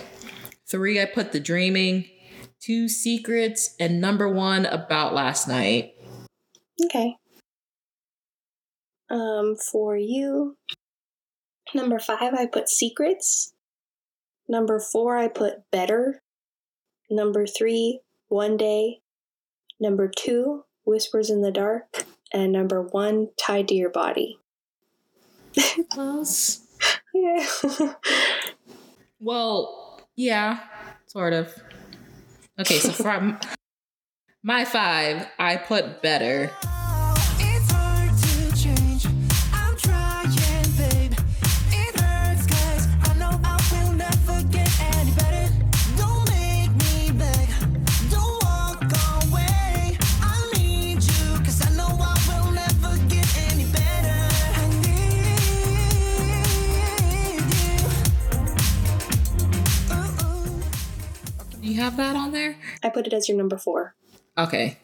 Speaker 2: Three, I put the dreaming. Two secrets, and number one about last night.
Speaker 1: Okay. Um, for you, number five, I put secrets. Number four, I put better. Number three, one day. Number two, whispers in the dark. And number one, tied to your body.
Speaker 2: Close.
Speaker 1: Yeah.
Speaker 2: Well, yeah, sort of. Okay, so for my five, I put better.
Speaker 3: It's hard to change. I'm trying, babe. It hurts 'cause I know I will never get any better. Don't make me beg. Don't walk away. I need you 'cause I know I will never get any better. I need you. Ooh, ooh.
Speaker 2: Do you have that on there?
Speaker 1: I put it as your number four.
Speaker 2: Okay.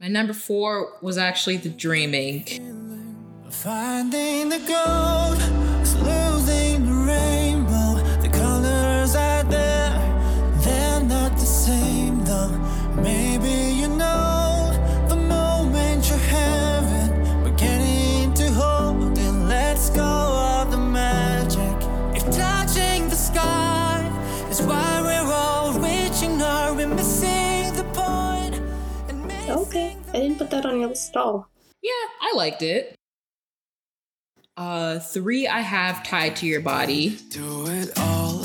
Speaker 2: My number four was actually the dreaming.
Speaker 3: Finding the gold
Speaker 1: I didn't put that on your list at all.
Speaker 2: Yeah, I liked it. Uh, three I have tied to your body.
Speaker 3: Do it all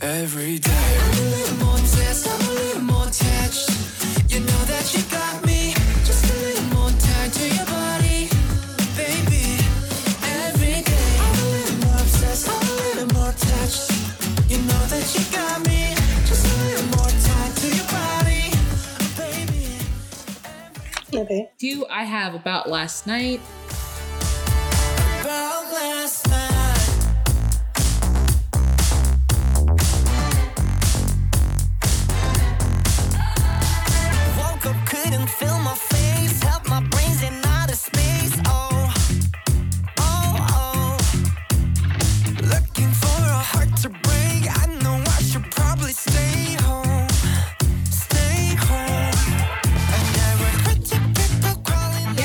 Speaker 4: every day. I'm a little more obsessed, I'm a little more attached. You know that you got me, just a little more tied to your body, baby. Every day, I'm a little more obsessed, I'm a little more attached. You know that you got me,
Speaker 1: Okay.
Speaker 2: Do I have about last night?
Speaker 4: About last night.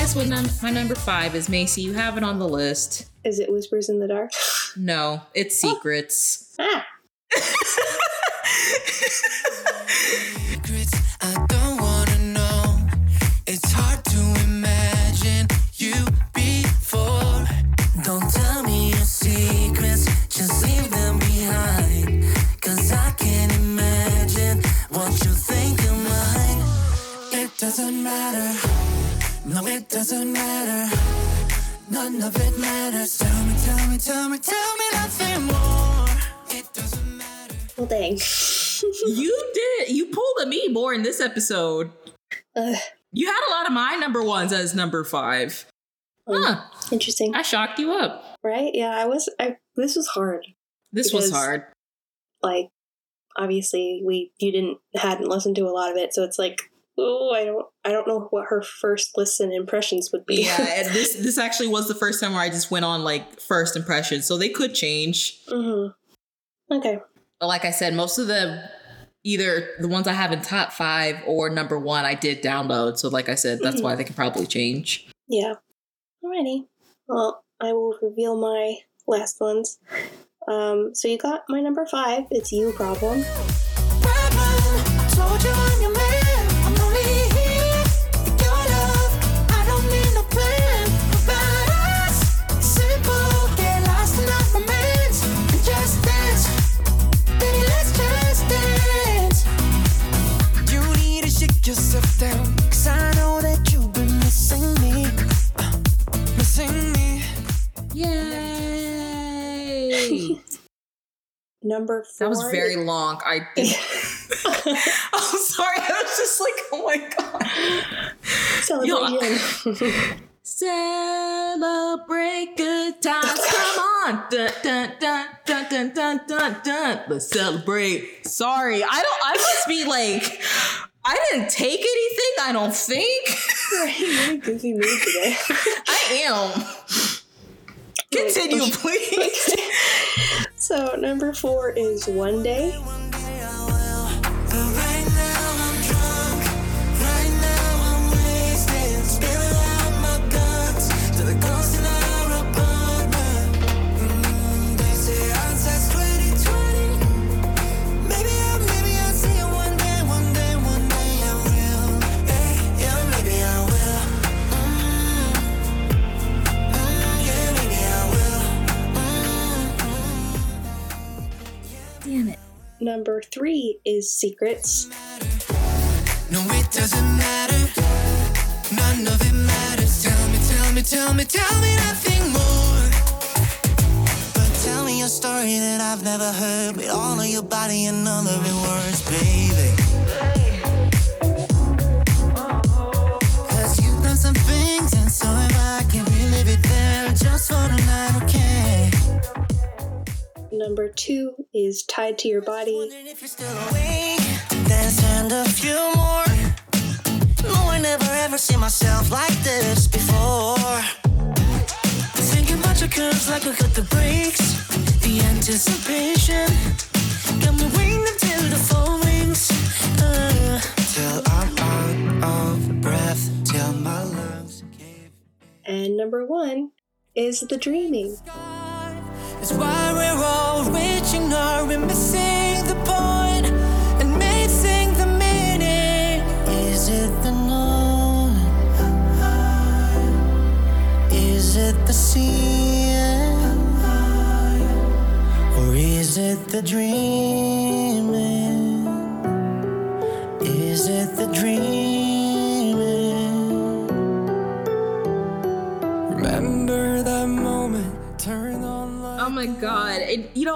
Speaker 2: Guess what num- my number five is, Macy? You have it on the list.
Speaker 1: Is it Whispers in the Dark?
Speaker 2: No, it's secrets.
Speaker 1: Ah.
Speaker 4: it doesn't matter. None of it matters. Tell me, tell me, tell me, tell me nothing more. It doesn't matter.
Speaker 1: Well, dang.
Speaker 2: you did. You pulled a me more in this episode.
Speaker 1: Ugh,
Speaker 2: You had a lot of my number ones as number five. Oh, huh.
Speaker 1: interesting.
Speaker 2: I shocked you up.
Speaker 1: Right? Yeah, I was. I this was hard.
Speaker 2: This was hard.
Speaker 1: Like, obviously, we you didn't hadn't listened to a lot of it, so it's like, oh, I don't, I don't know what her first listen impressions would be.
Speaker 2: Yeah, and this this actually was the first time where I just went on like first impressions, so they could change.
Speaker 1: hmm Okay.
Speaker 2: But like I said, most of the either the ones I have in top five or number one, I did download. So like I said, that's
Speaker 1: Mhm.
Speaker 2: why they could probably change.
Speaker 1: Yeah. Alrighty. Well, I will reveal my last ones. Um, so you got my number five. It's you. Problem, Number four.
Speaker 2: that was very long. I did. I'm sorry. I was just like, oh my god.
Speaker 1: celebration.
Speaker 2: Celebrate good times. Come on. Dun, dun, dun, dun, dun, dun, dun, dun. Let's celebrate. Sorry. I don't, I must be like, I didn't take anything. I don't think.
Speaker 1: You're goofy mood today.
Speaker 2: I am. Continue, please.
Speaker 1: so number four is one day. Number three is secrets.
Speaker 4: No, it doesn't matter. None of it matters. Tell me, tell me, tell me, tell me nothing more.
Speaker 3: But tell me a story that I've never heard with all of your body and of it words, baby. Cause you've done some things, and so if I can relive it there just for the night, okay?
Speaker 1: Number two is tied to your body.
Speaker 3: Wondering if you're still awake. Dance and a few more. No, I never ever seen myself like this before. Thinking about your curves like we cut the brakes. The anticipation got me waiting until the phone rings. Uh, till I'm out of breath, till my lungs cave.
Speaker 1: And number one is the dreaming.
Speaker 3: It's why we're all reaching or we're missing the point and missing the meaning. Is it the known? Is it the seeing? Or is it the dream?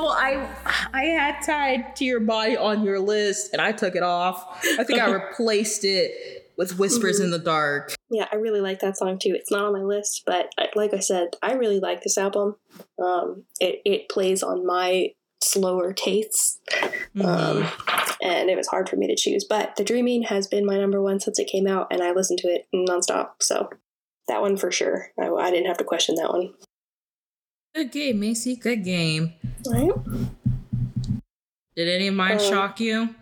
Speaker 2: I I had tied to your body on your list and I took it off. I think I replaced it with Whispers in the Dark.
Speaker 1: Yeah, I really like that song too. It's not on my list, but I- like I said, I really like this album. Um, it it plays on my slower tastes, um, and it was hard for me to choose. But The Dreaming has been my number one since it came out, and I listened to it nonstop. So that one for sure. I, I didn't have to question that one.
Speaker 2: Good game, Macy. Good game.
Speaker 1: Right?
Speaker 2: Did any of mine
Speaker 1: Uh,
Speaker 2: shock you?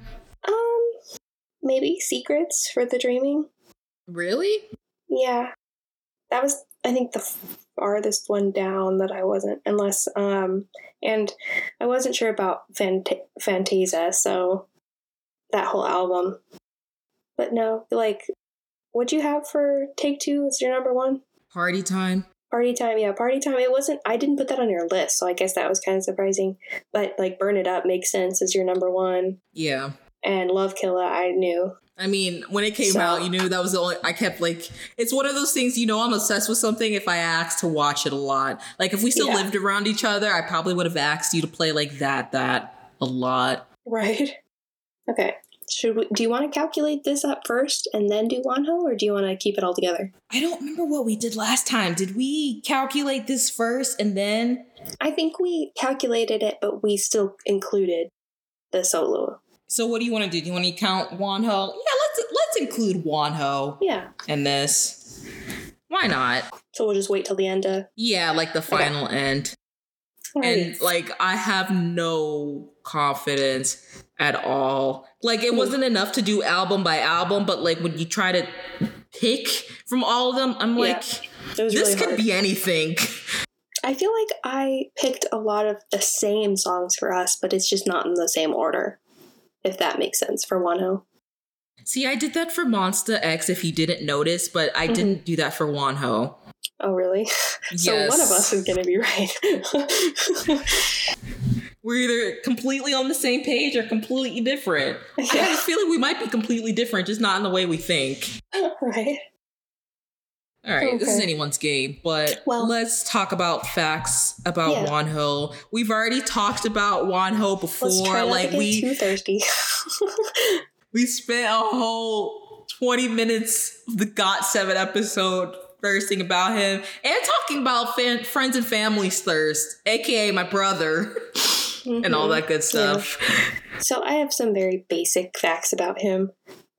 Speaker 1: Um, maybe Secrets for The Dreaming.
Speaker 2: Really?
Speaker 1: Yeah, that was I think the farthest one down that I wasn't, unless um, and I wasn't sure about Fant- Fantasia, so that whole album. But no, like, what'd you have for Take Two? Was your number one?
Speaker 2: Party time.
Speaker 1: Party time, yeah, party time. It wasn't. I didn't put that on your list, so I guess that was kind of surprising. But like, burn it up makes sense as your number one,
Speaker 2: Yeah.
Speaker 1: and Love killer, I knew.
Speaker 2: I mean, when it came
Speaker 1: So-
Speaker 2: out, you knew that was the only. I kept like, it's one of those things. You know, I'm obsessed with something. If I asked to watch it a lot, like if we still
Speaker 1: Yeah.
Speaker 2: lived around each other, I probably would have asked you to play like that, that a lot.
Speaker 1: Right. Okay. Should we, do you want to calculate this up first and then do Wonho, or do you want to keep it all together?
Speaker 2: I don't remember what we did last time. Did we calculate this first and then?
Speaker 1: I think we calculated it, but we still included the solo.
Speaker 2: So what do you want to do? Do you want to count Wonho? Yeah, let's let's include Wonho
Speaker 1: Yeah.
Speaker 2: in this. Why not?
Speaker 1: So we'll just wait till the end. To,
Speaker 2: Yeah, like the final end. and like I have no confidence at all. Like it wasn't enough to do album by album, but like when you try to pick from all of them, I'm
Speaker 1: Yeah.
Speaker 2: like, this
Speaker 1: really
Speaker 2: could
Speaker 1: hard.
Speaker 2: be anything.
Speaker 1: I feel like I picked a lot of the same songs for us, but it's just not in the same order. If that makes sense for Wonho.
Speaker 2: See, I did that for Monsta X if you didn't notice, but I
Speaker 1: Mhm.
Speaker 2: didn't do that for Wonho.
Speaker 1: Oh, really? so one of us is going to be right.
Speaker 2: We're either completely on the same page or completely different. I have
Speaker 1: yeah.
Speaker 2: a feeling we might be completely different, just not in the way we think.
Speaker 1: right.
Speaker 2: All right, this is anyone's game, but
Speaker 1: Well-
Speaker 2: let's talk about facts about
Speaker 1: Yeah.
Speaker 2: Wonho. We've already talked about
Speaker 1: Wonho
Speaker 2: before. Like we
Speaker 1: too thirsty.
Speaker 2: we spent a whole 20 minutes of the Got 7 episode thirsting about him and talking about fan- friends and family's thirst, aka my brother, and all
Speaker 1: Mhm.
Speaker 2: that good stuff.
Speaker 1: So I have some very basic facts about him.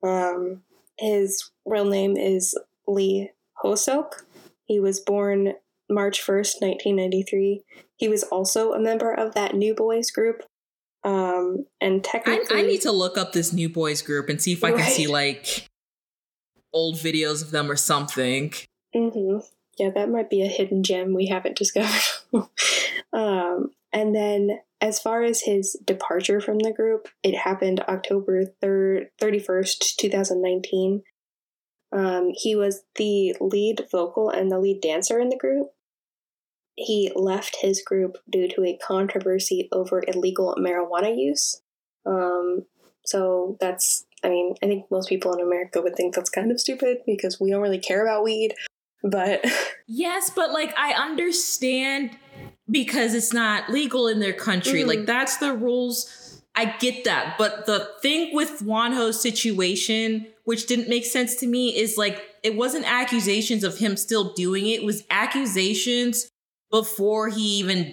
Speaker 1: Um, his real name is Lee Hosok. He was born March 1st, 1993. He was also a member of that New Boys group. Um, and
Speaker 2: I,
Speaker 1: technically,
Speaker 2: I need to look up this new boys group and see if I can see like old videos of them or something.
Speaker 1: hmm Yeah, that might be a hidden gem we haven't discovered. um, and then, as far as his departure from the group, it happened October 3rd, 31st, 2019. Um, he was the lead vocal and the lead dancer in the group. He left his group due to a controversy over illegal marijuana use. Um, so that's, I mean, I think most people in America would think that's kind of stupid because we don't really care about weed. But
Speaker 2: Yes, but like I understand because it's not legal in their country.
Speaker 1: Mhm.
Speaker 2: Like that's the rules. I get that. But the thing with Wonho's situation, which didn't make sense to me, is like it wasn't accusations of him still doing it, it was accusations before he even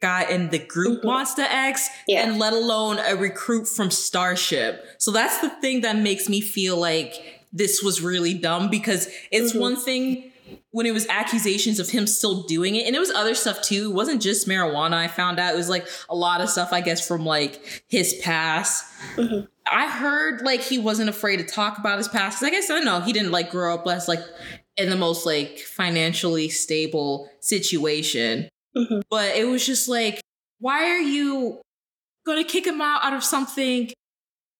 Speaker 2: got in the group
Speaker 1: Mhm.
Speaker 2: Monsta X
Speaker 1: Yeah.
Speaker 2: and let alone a recruit from Starship. So that's the thing that makes me feel like this was really dumb because it's
Speaker 1: Mhm.
Speaker 2: one thing when it was accusations of him still doing it and it was other stuff too it wasn't just marijuana i found out it was like a lot of stuff i guess from like his past
Speaker 1: Mhm.
Speaker 2: i heard like he wasn't afraid to talk about his past I guess i don't know he didn't like grow up as like in the most like financially stable situation
Speaker 1: Mhm.
Speaker 2: but it was just like why are you gonna kick him out out of something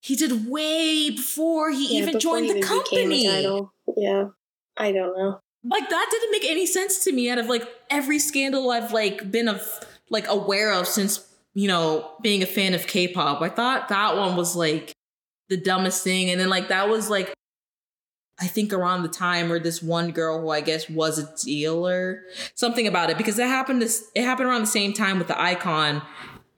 Speaker 2: he did way before he
Speaker 1: Yeah,
Speaker 2: even
Speaker 1: before
Speaker 2: joined
Speaker 1: he
Speaker 2: the
Speaker 1: even
Speaker 2: company.
Speaker 1: Yeah, I don't know.
Speaker 2: Like that didn't make any sense to me out of like every scandal I've like been of like aware of since you know being a fan of K-pop. I thought that one was like the dumbest thing, and then like that was like I think around the time where this one girl who I guess was a dealer, something about it because it happened this it happened around the same time with the iKON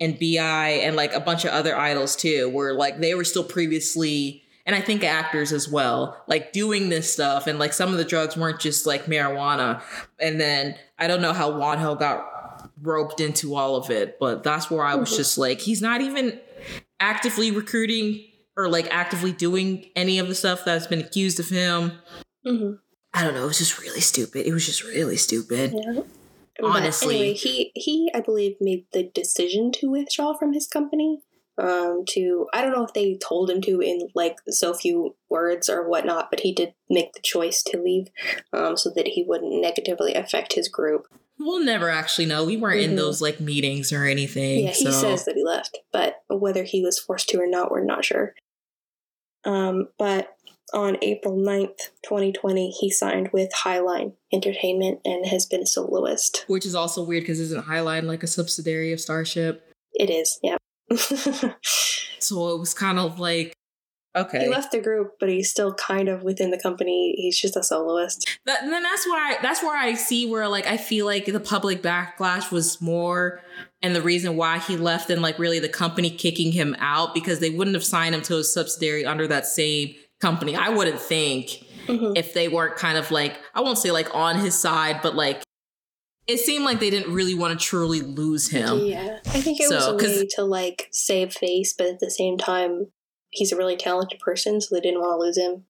Speaker 2: and B.I and like a bunch of other idols too, where like they were still previously and I think actors as well, like doing this stuff and like some of the drugs weren't just like marijuana. And then I don't know how Wonho got roped into all of it, but that's where I was just like, he's not even actively recruiting or like actively doing any of the stuff that's been accused of him.
Speaker 1: hmm
Speaker 2: I don't know. It was just really stupid. It was just really stupid.
Speaker 1: Yeah.
Speaker 2: Honestly.
Speaker 1: anyway, he he I believe made the decision to withdraw from his company. Um, to I don't know if they told him to in like so few words or whatnot, but he did make the choice to leave, um, so that he wouldn't negatively affect his group.
Speaker 2: We'll never actually know. We weren't in
Speaker 1: Mhm.
Speaker 2: those like meetings or anything.
Speaker 1: Yeah, he says that he left, but whether he was forced to or not, we're not sure. Um, but on April 9th, 2020, he signed with Highline Entertainment and has been a soloist.
Speaker 2: Which is also weird because isn't Highline like a subsidiary of Starship?
Speaker 1: It is, yeah.
Speaker 2: So it was kind of like, okay.
Speaker 1: he left the group, but he's still kind of within the company. He's just a soloist.
Speaker 2: That, and then that's where I that's where I see where like I feel like the public backlash was more and the reason why he left than like really the company kicking him out because they wouldn't have signed him to a subsidiary under that same company. I wouldn't think
Speaker 1: Mhm.
Speaker 2: if they weren't kind of like I won't say like on his side, but like it seemed like they didn't really want to truly lose him.
Speaker 1: Yeah, I think it was
Speaker 2: So,
Speaker 1: a
Speaker 2: 'cause-
Speaker 1: way to like save face, but at the same time, he's a really talented person, so they didn't want to lose him.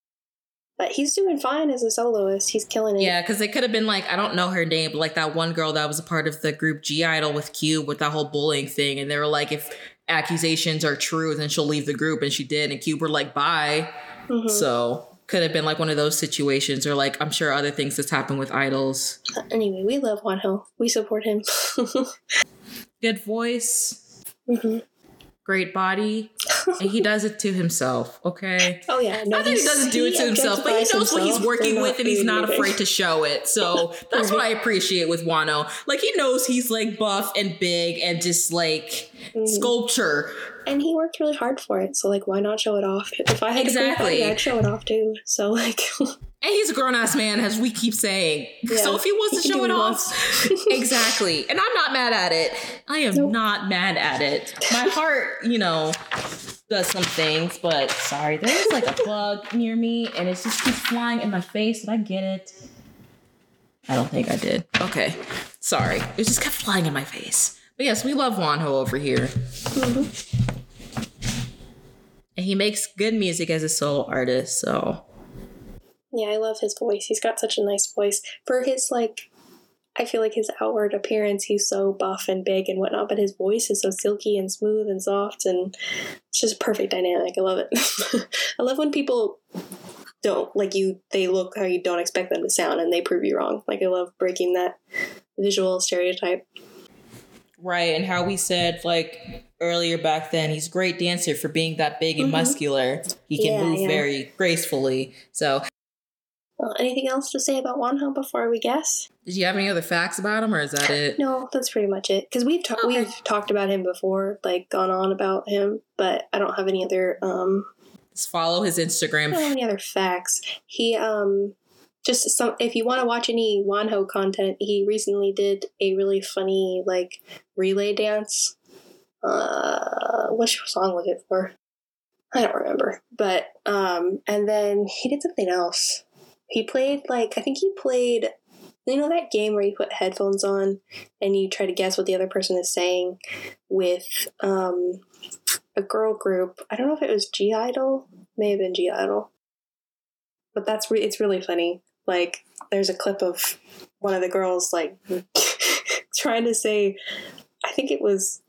Speaker 1: But he's doing fine as a soloist. He's killing it.
Speaker 2: Yeah, because it could have been like I don't know her name, but like that one girl that was a part of the group G Idol with Cube with that whole bullying thing, and they were like, if accusations are true, then she'll leave the group, and she did, and Cube were like, bye.
Speaker 1: Mhm.
Speaker 2: So could have been like one of those situations, or like I'm sure other things that's happened with idols.
Speaker 1: Anyway, we love Wonho. We support him.
Speaker 2: Good voice,
Speaker 1: Mm-hmm.
Speaker 2: great body, and he does it to himself. Okay.
Speaker 1: Oh yeah, no,
Speaker 2: Not that he doesn't do it to himself, but he knows what he's working with and he's not afraid to show it. So that's what I appreciate with Wonho. Like he knows he's like buff and big and just like
Speaker 1: Mhm.
Speaker 2: sculpture.
Speaker 1: And he worked really hard for it, so like, why not show it off? If I had
Speaker 2: Exactly.
Speaker 1: free I'd show it off too. So like,
Speaker 2: And he's a grown ass man, as we keep saying.
Speaker 1: Yeah,
Speaker 2: so if he wants to show it off, exactly. And I'm not mad at it. I am
Speaker 1: Nope.
Speaker 2: not mad at it. My heart, you know, does some things, but sorry, there's like a bug near me and it just keeps flying in my face. Did I get it? I don't think I did. Okay. Sorry. It just kept flying in my face. But yes, we love Wonho over here. Mm-hmm. And he makes good music as a solo artist, so
Speaker 1: yeah, I love his voice. He's got such a nice voice for his like. I feel like his outward appearance, he's so buff and big and whatnot, but his voice is so silky and smooth and soft, and it's just a perfect dynamic. I love it. I love when people don't like you; they look how you don't expect them to sound, and they prove you wrong. Like I love breaking that visual stereotype.
Speaker 2: Right, and how we said like earlier back then, he's a great dancer for being that big and
Speaker 1: Mhm.
Speaker 2: muscular. He can
Speaker 1: Yeah,
Speaker 2: move
Speaker 1: yeah.
Speaker 2: very gracefully. So,
Speaker 1: Well, anything else to say about Wonho before we guess?
Speaker 2: did you have any other facts about him, or is that it?
Speaker 1: No, that's pretty much it. Because we've ta-
Speaker 2: Okay.
Speaker 1: we've talked about him before, like gone on about him, but I don't have any other um
Speaker 2: Just follow his
Speaker 1: I
Speaker 2: Instagram.
Speaker 1: don't have any other facts. He um just some if you want to watch any Wonho content, he recently did a really funny like relay dance. Uh, which song was it for? I don't remember. But um, and then he did something else. He played like I think he played. You know that game where you put headphones on and you try to guess what the other person is saying with um a girl group. I don't know if it was G Idol, may have been G Idol, but that's re- it's really funny. Like there's a clip of one of the girls like trying to say, I think it was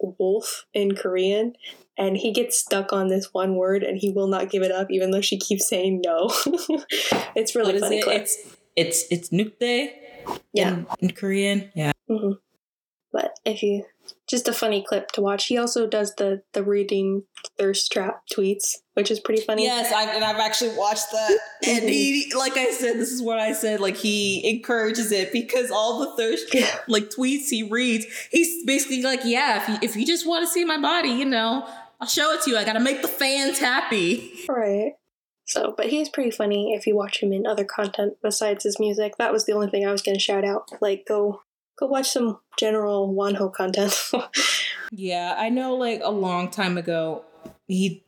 Speaker 1: wolf in Korean, and he gets stuck on this one word and he will not give it up even though she keeps saying no. it's really funny
Speaker 2: it?
Speaker 1: clip.
Speaker 2: It's it's it's Nukde
Speaker 1: yeah.
Speaker 2: in, in Korean. Yeah.
Speaker 1: hmm But if you just a funny clip to watch. He also does the the reading thirst trap tweets, which is pretty funny.
Speaker 2: Yes, I've, and I've actually watched that. And he, like I said, this is what I said. Like he encourages it because all the thirst
Speaker 1: Yeah.
Speaker 2: like tweets he reads, he's basically like, yeah, if you, if you just want to see my body, you know, I'll show it to you. I gotta make the fans happy.
Speaker 1: Right. So, but he's pretty funny if you watch him in other content besides his music. That was the only thing I was going to shout out. Like, go go watch some general Wonho content.
Speaker 2: Yeah, I know like a long time ago he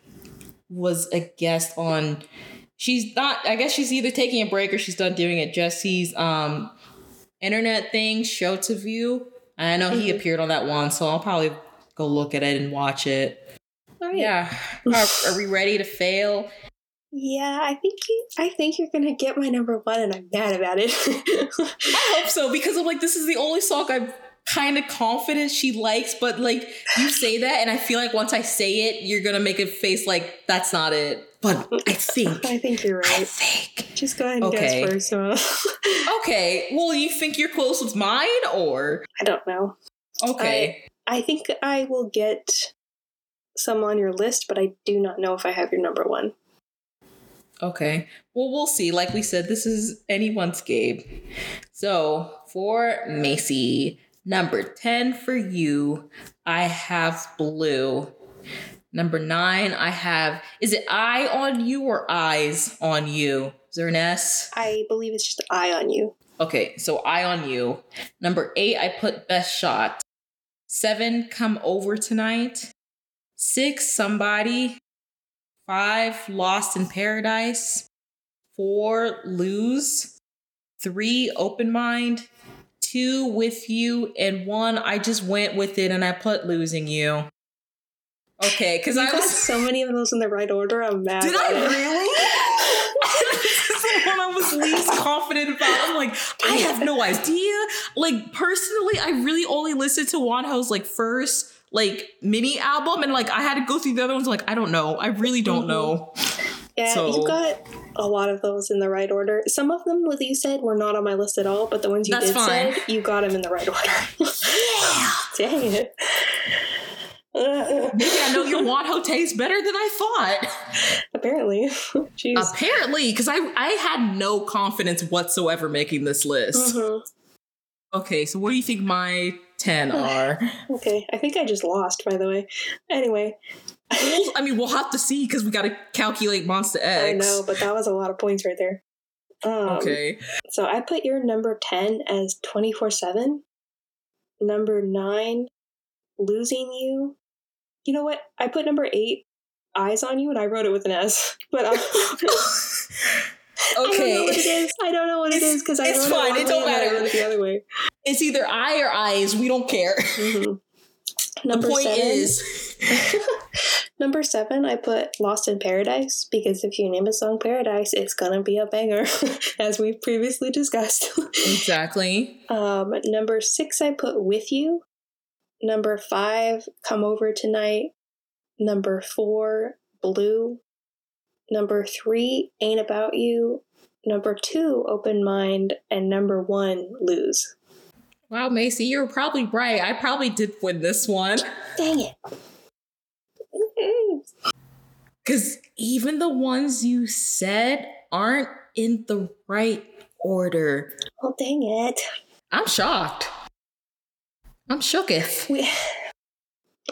Speaker 2: was a guest on she's not I guess she's either taking a break or she's done doing it. Jessi's um internet thing, Showterview. I know he
Speaker 1: Mhm.
Speaker 2: appeared on that one, so I'll probably go look at it and watch it.
Speaker 1: Right.
Speaker 2: Yeah. Are, are we ready to fail?
Speaker 1: Yeah, I think you, I think you're gonna get my number one, and I'm mad about it.
Speaker 2: I hope so because I'm like, this is the only song I'm kind of confident she likes, but like you say that, and I feel like once I say it, you're gonna make a face like that's not it. But I think,
Speaker 1: I think you're right.
Speaker 2: I think.
Speaker 1: Just go ahead and
Speaker 2: Okay.
Speaker 1: guess first.
Speaker 2: Okay, well, you think you're close with mine, or
Speaker 1: I don't know.
Speaker 2: okay?
Speaker 1: I think I will get some on your list, but I do not know if I have your number one.
Speaker 2: Okay. Well, we'll see. Like we said, this is anyone's game. So for Macy, number 10 for you, I have blue. Number nine, I have, is it eye on you or eyes on you? Is there an S?
Speaker 1: I believe it's just eye on you.
Speaker 2: Okay, so eye on you. Number eight, I put best shot. Seven, come over tonight. Six, somebody. Five, lost in paradise. Four, lose. Three, open mind. Two, with you. And one, I just went with it and I put losing you. Okay, because I was.
Speaker 1: so many of those in the right order. I'm mad.
Speaker 2: Did I really? this is the one I was least confident about. I'm like, I have no idea. Like personally, I really only listened to Wonho's like first like mini album, and like I had to go through the other ones. Like I don't know. I really don't
Speaker 1: Mhm.
Speaker 2: know.
Speaker 1: Yeah,
Speaker 2: So-
Speaker 1: you got a lot of those in the right order. Some of them, what you said, were not on my list at all, but the ones you
Speaker 2: That's
Speaker 1: did
Speaker 2: fine.
Speaker 1: say, you got them in the right order. yeah. Dang it.
Speaker 2: Maybe I know your Wonho tastes better than I thought.
Speaker 1: Apparently. Jeez.
Speaker 2: Apparently, because I I had no confidence whatsoever making this list.
Speaker 1: Mhm.
Speaker 2: Okay, so what do you think my ten are?
Speaker 1: Okay, I think I just lost, by the way. Anyway,
Speaker 2: Well, I mean, we'll have to see because we got to calculate Monsta X.
Speaker 1: I know, but that was a lot of points right there. Um,
Speaker 2: Okay.
Speaker 1: So I put your number 10 as 24 7. Number 9, losing you. You know what? I put number 8, eyes on you, and I wrote it with an S. But I, I don't know
Speaker 2: okay.
Speaker 1: what it is. I don't know what it
Speaker 2: It's-
Speaker 1: because I
Speaker 2: it's fine,
Speaker 1: it
Speaker 2: don't
Speaker 1: I
Speaker 2: matter.
Speaker 1: wrote it the other way.
Speaker 2: It's either eye or eyes. We don't care.
Speaker 1: Mhm.
Speaker 2: The
Speaker 1: Number
Speaker 2: point
Speaker 1: seven.
Speaker 2: is,
Speaker 1: Number seven, I put Lost in Paradise because if you name a song Paradise, it's gonna be a banger, as we've previously discussed.
Speaker 2: exactly.
Speaker 1: um, number six, I put With You. Number five, Come Over Tonight. Number four, Blue. Number three, Ain't About You. Number two, Open Mind. And number one, Lose.
Speaker 2: Wow, Macy, you're probably right. I probably did win this one.
Speaker 1: Dang it.
Speaker 2: Because even the ones you said aren't in the right order.
Speaker 1: Well, dang it.
Speaker 2: I'm shocked. I'm shooketh.
Speaker 1: We,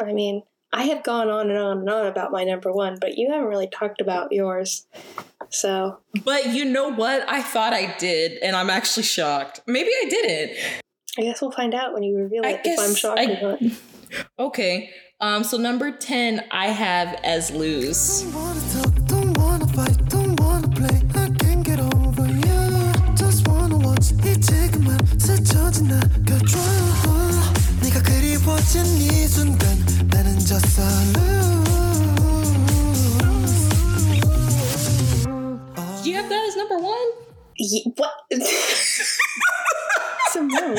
Speaker 1: I mean, I have gone on and on and on about my number one, but you haven't really talked about yours. So,
Speaker 2: But you know what? I thought I did, and I'm actually shocked. Maybe I didn't.
Speaker 1: I guess we'll find out when you reveal
Speaker 2: I
Speaker 1: it if I'm
Speaker 2: guess
Speaker 1: shocked
Speaker 2: I-
Speaker 1: or not.
Speaker 2: Okay. Um, so number 10, I have as lose
Speaker 3: Don't wanna talk, don't wanna fight, don't wanna play. I can't get over you. Just wanna watch 이제 그만 스쳐진 나가줘. 네가 그리워진 이 순간 나는 졌어.
Speaker 2: Do you have that as number one?
Speaker 1: Ye- what? Simone,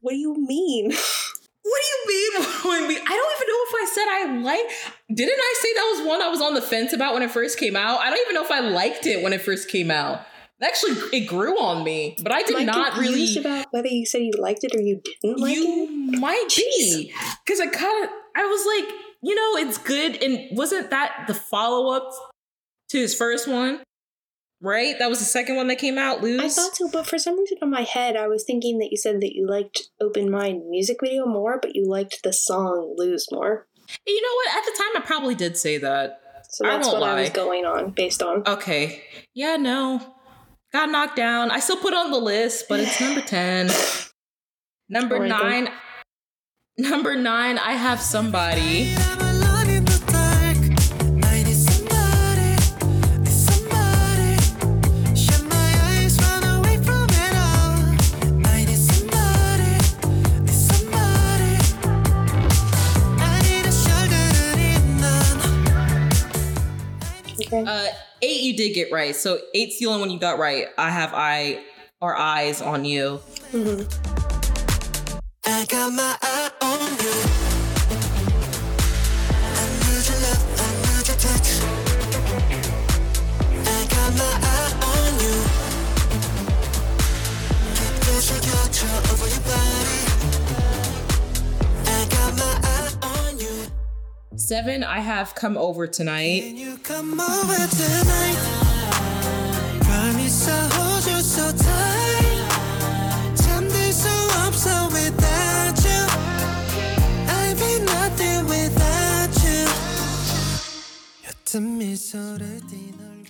Speaker 1: what do you mean?
Speaker 2: What do you mean? What do I mean? I don't even know if I said I like. Didn't I say that was one I was on the fence about when it first came out? I don't even know if I liked it when it first came out. Actually, it grew on me, but I did
Speaker 1: Am I
Speaker 2: not
Speaker 1: confused
Speaker 2: really.
Speaker 1: about whether you said you liked it or you didn't like
Speaker 2: you
Speaker 1: it.
Speaker 2: might be because I kind of I was like, you know, it's good, and wasn't that the follow up to his first one? Right, that was the second one that came out. Lose.
Speaker 1: I thought so, but for some reason in my head, I was thinking that you said that you liked Open Mind music video more, but you liked the song Lose more.
Speaker 2: You know what? At the time, I probably did say that.
Speaker 1: So
Speaker 2: I
Speaker 1: that's
Speaker 2: won't
Speaker 1: what I was going on, based on.
Speaker 2: Okay. Yeah, no. Got knocked down. I still put on the list, but it's number 10. Number
Speaker 1: then.
Speaker 2: 9. Number nine, I have somebody.
Speaker 3: I'm alone in the dark. I need somebody, need somebody. Shut my eyes, run away from it all. I need somebody, need somebody. I need a shoulder to lean on.
Speaker 1: Okay.
Speaker 2: Uh, eight, you did get right. So eight's the only one you got right. I have eye or eyes on you.
Speaker 3: I
Speaker 2: Seven, I have come over tonight.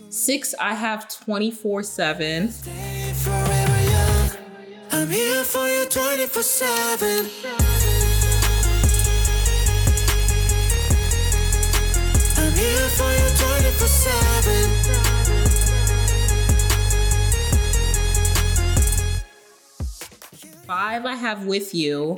Speaker 2: Six, I have 24 7.
Speaker 3: Stay forever young. I'm here for you 24/7. I'm here for you 24/7.
Speaker 2: Five, I have with you.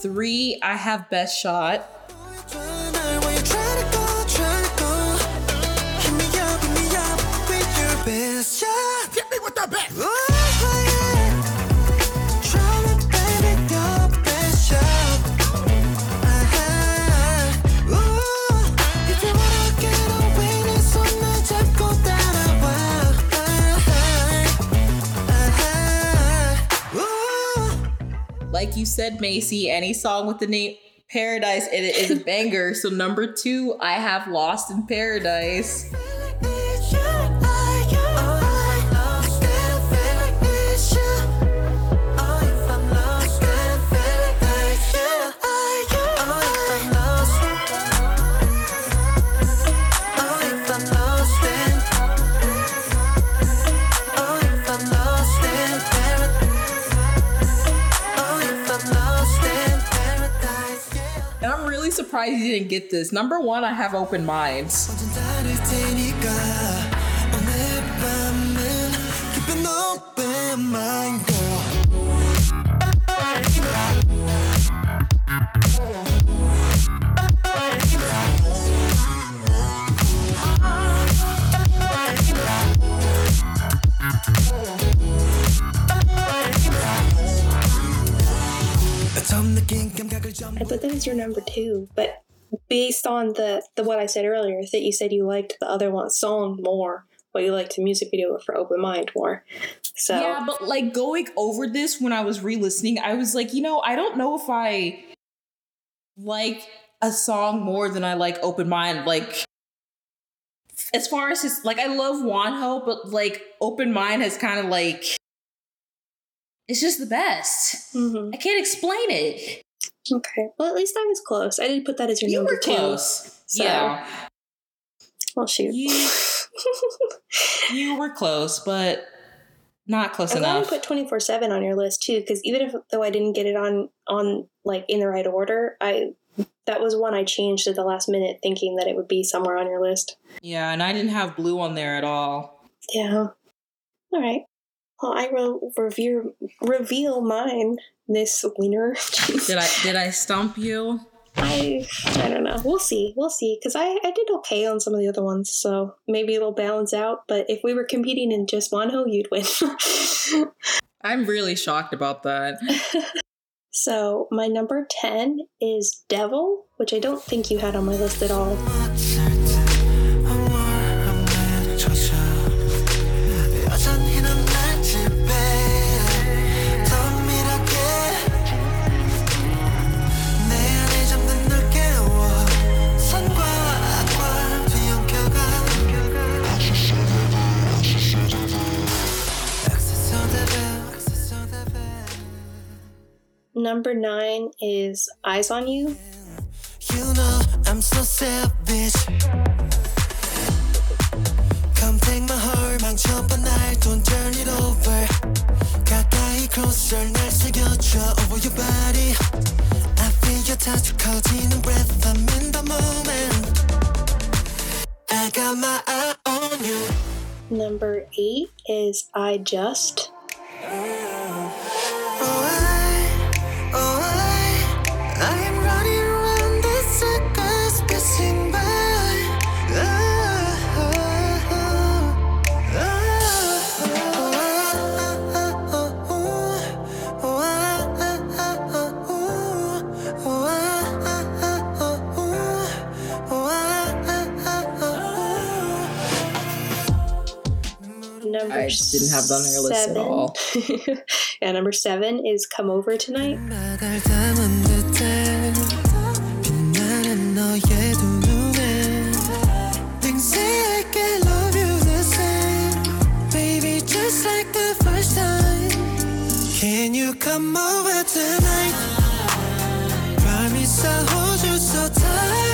Speaker 2: Three, I have Best Shot.
Speaker 3: Where you trying to go,
Speaker 2: Like you said, Macy, any song with the name Paradise in it is a banger. So number two, I have Lost in Paradise. Surprised you didn't get this. Number one, I have Open Minds.
Speaker 1: I put that as your number two, but based on the the what I said earlier, that you said you liked the other one song more, but you liked the music video for Open Mind more. So
Speaker 2: Yeah, but like going over this when I was re-listening, I was like, you know, I don't know if I like a song more than I like Open Mind. Like as far as his like I love Wonho, but like Open Mind has kind of like it's just the best.
Speaker 1: Mhm.
Speaker 2: I can't explain it.
Speaker 1: okay. Well, at least I was close. I didn't put that as your
Speaker 2: You
Speaker 1: number
Speaker 2: were
Speaker 1: two.
Speaker 2: close.
Speaker 1: So-
Speaker 2: Yeah.
Speaker 1: Well, shoot.
Speaker 2: You, you were close, but not close enough.
Speaker 1: I'm glad
Speaker 2: enough.
Speaker 1: you put twenty four seven on your list too, because even if though I didn't get it on on like in the right order, I that was one I changed at the last minute, thinking that it would be somewhere on your list.
Speaker 2: yeah, and I didn't have blue on there at all.
Speaker 1: Yeah. All right. Well, I will revere, reveal mine this winter.
Speaker 2: Did I did I stump you?
Speaker 1: I I don't know. We'll see. We'll see. Because I I did okay on some of the other ones, so maybe it'll balance out. But if we were competing in just Wonho, you'd win.
Speaker 2: I'm really shocked about that.
Speaker 1: So my number 10 is Devil, which I don't think you had on my list at all. Number 9 is Eyes on You.
Speaker 3: You know I'm so selfish Come take my heart 망쳐봐 날 Don't turn it over 가까이 closer 날 새겨줘 over your body I feel your touch 커지는 breath I'm in the moment I got my eye on you
Speaker 1: Number 8 is I Just.
Speaker 3: Oh I,
Speaker 1: number
Speaker 2: I didn't have that on your list at all.
Speaker 1: And number seven is Come Over Tonight.
Speaker 3: Can you come over tonight? Promise I'll hold you so tight.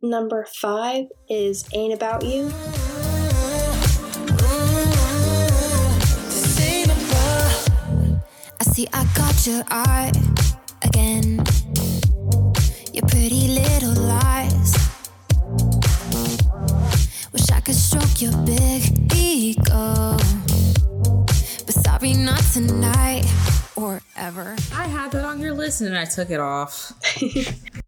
Speaker 1: Number 5 is Ain't About You.
Speaker 3: This ain't about
Speaker 8: I see I got your eye again. Your pretty little lies. Wish I could stroke your big ego. But sorry, not tonight or ever.
Speaker 2: I had that on your list and I took it off.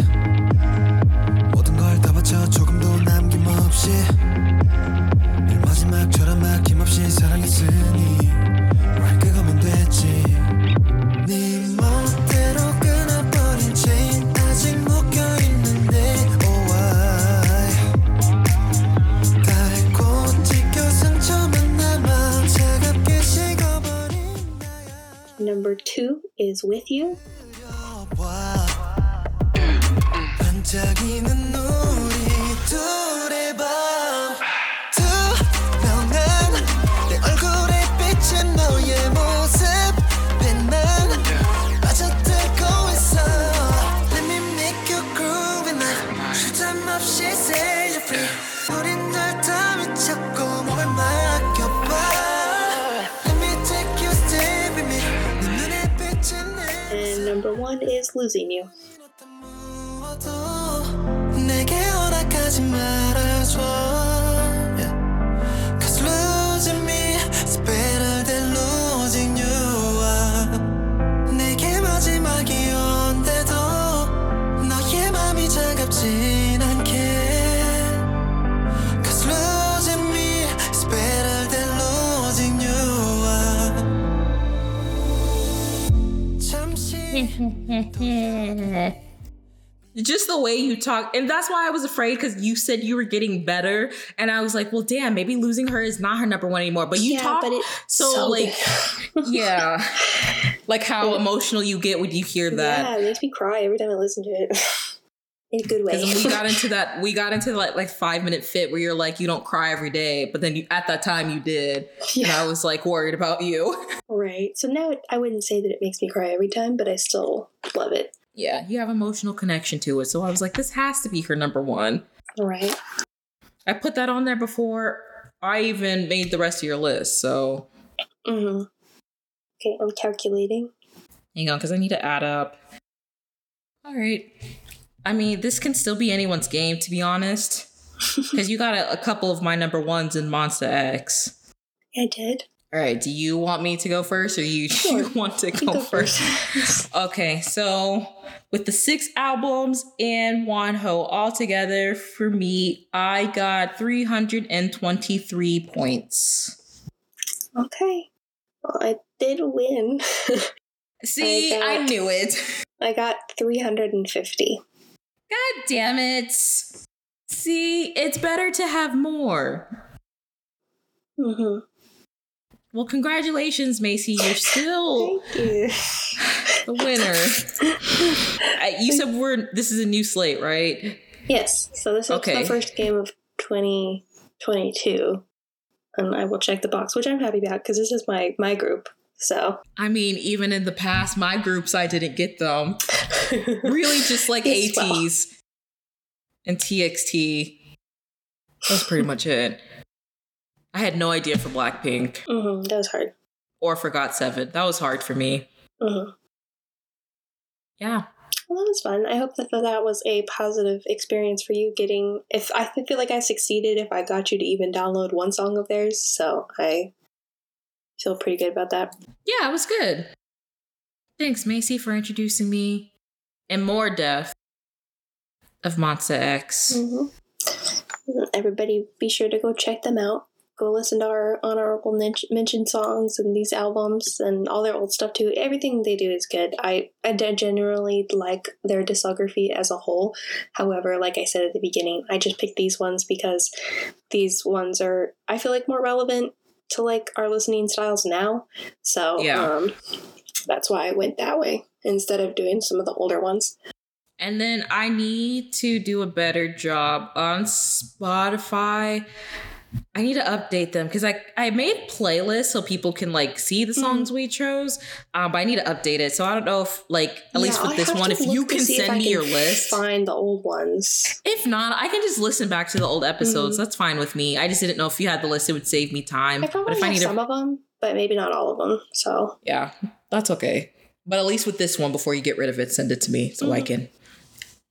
Speaker 3: 없이 늘 마지막처럼 막힘없이 사랑했으니 말 그거면 됐지. 네 멋대로 끊어버린 체인 아직 묶여있는데 oh why? 닳고 찢겨 상처만 남아 차갑게 식어버린 나야.
Speaker 1: Number 2 is With You.
Speaker 3: 와 반짝이는 우
Speaker 1: 1 is Losing You.
Speaker 3: 내게 허락하지 말아줘
Speaker 2: just the way you talk and that's why i was afraid because you said you were getting better and i was like well damn maybe losing her is not her number one anymore. But you
Speaker 1: Yeah,
Speaker 2: talk
Speaker 1: but it-
Speaker 2: so,
Speaker 1: so
Speaker 2: like yeah like how emotional you get when you hear that.
Speaker 1: Yeah, it makes me cry every time I listen to it. In a good way.
Speaker 2: we got into that we got into like like five minute fit where you're like you don't cry every day but then you at that time you did and i was like worried about you
Speaker 1: right. So now it, I wouldn't say that it makes me cry every time, but I still love it.
Speaker 2: yeah you have emotional connection to it so i was like this has to be her number one
Speaker 1: Right.
Speaker 2: i put that on there before i even made the rest of your list so
Speaker 1: Mm-hmm. Okay, I'm calculating.
Speaker 2: Hang on, because I need to add up. All right. I mean, this can still be anyone's game, to be honest. Because you got a, a couple of my number ones in Monsta X.
Speaker 1: I did.
Speaker 2: All right. Do you want me to go first, or you,
Speaker 1: Sure.
Speaker 2: you want to go,
Speaker 1: go
Speaker 2: first?
Speaker 1: first.
Speaker 2: Okay. So with the six albums and Wonho all together, for me, I got three hundred and twenty-three points.
Speaker 1: okay. Well, I did win.
Speaker 2: See,
Speaker 1: I
Speaker 2: I knew it.
Speaker 1: I got 350.
Speaker 2: God damn it. See, it's better to have more.
Speaker 1: Mm-hmm.
Speaker 2: Well, congratulations, Macy. You're still
Speaker 1: you.
Speaker 2: the winner. I- you said we're this is a new slate, right?
Speaker 1: yes. So this is
Speaker 2: Okay.
Speaker 1: the first game of 2022. And I will check the box, which I'm happy about because this is my my group. So
Speaker 2: I mean, even in the past, my groups I didn't get them. Really, just like
Speaker 1: Yes, well.
Speaker 2: ATEEZ and TXT. That's pretty much it. I had no idea for Blackpink
Speaker 1: hmm that was hard.
Speaker 2: or for Got Seven. That was hard for me.
Speaker 1: hmm
Speaker 2: Yeah.
Speaker 1: Well, that was fun. I hope that that was a positive experience for you. Getting if I feel like I succeeded if I got you to even download one song of theirs, so I feel pretty good about that.
Speaker 2: Yeah, it was good. Thanks, Macy, for introducing me and more death of Monsta X.
Speaker 1: hmm Everybody, be sure to go check them out. Go listen to our honorable mention songs and these albums and all their old stuff too. Everything they do is good. I I generally like their discography as a whole. However, like I said at the beginning, I just picked these ones because these ones are I feel like more relevant to like our listening styles now. So
Speaker 2: Yeah.
Speaker 1: um, that's why I went that way instead of doing some of the older ones.
Speaker 2: And then I need to do a better job on Spotify. I need to update them because I, I made playlists so people can like see the songs mm. we chose, um, but I need to update it. So I don't know if like at least
Speaker 1: Yeah,
Speaker 2: with
Speaker 1: I
Speaker 2: this one, if you can send me
Speaker 1: can
Speaker 2: your list.
Speaker 1: Find the old ones.
Speaker 2: If not, I can just listen back to the old episodes. Mm. That's fine with me. I just didn't know if you had the list, it would save me time.
Speaker 1: I
Speaker 2: But
Speaker 1: probably
Speaker 2: if I
Speaker 1: have
Speaker 2: need
Speaker 1: some
Speaker 2: to,
Speaker 1: of them, but maybe not all of them. So
Speaker 2: yeah, that's okay. But at least with this one, before you get rid of it, send it to me so I mm. can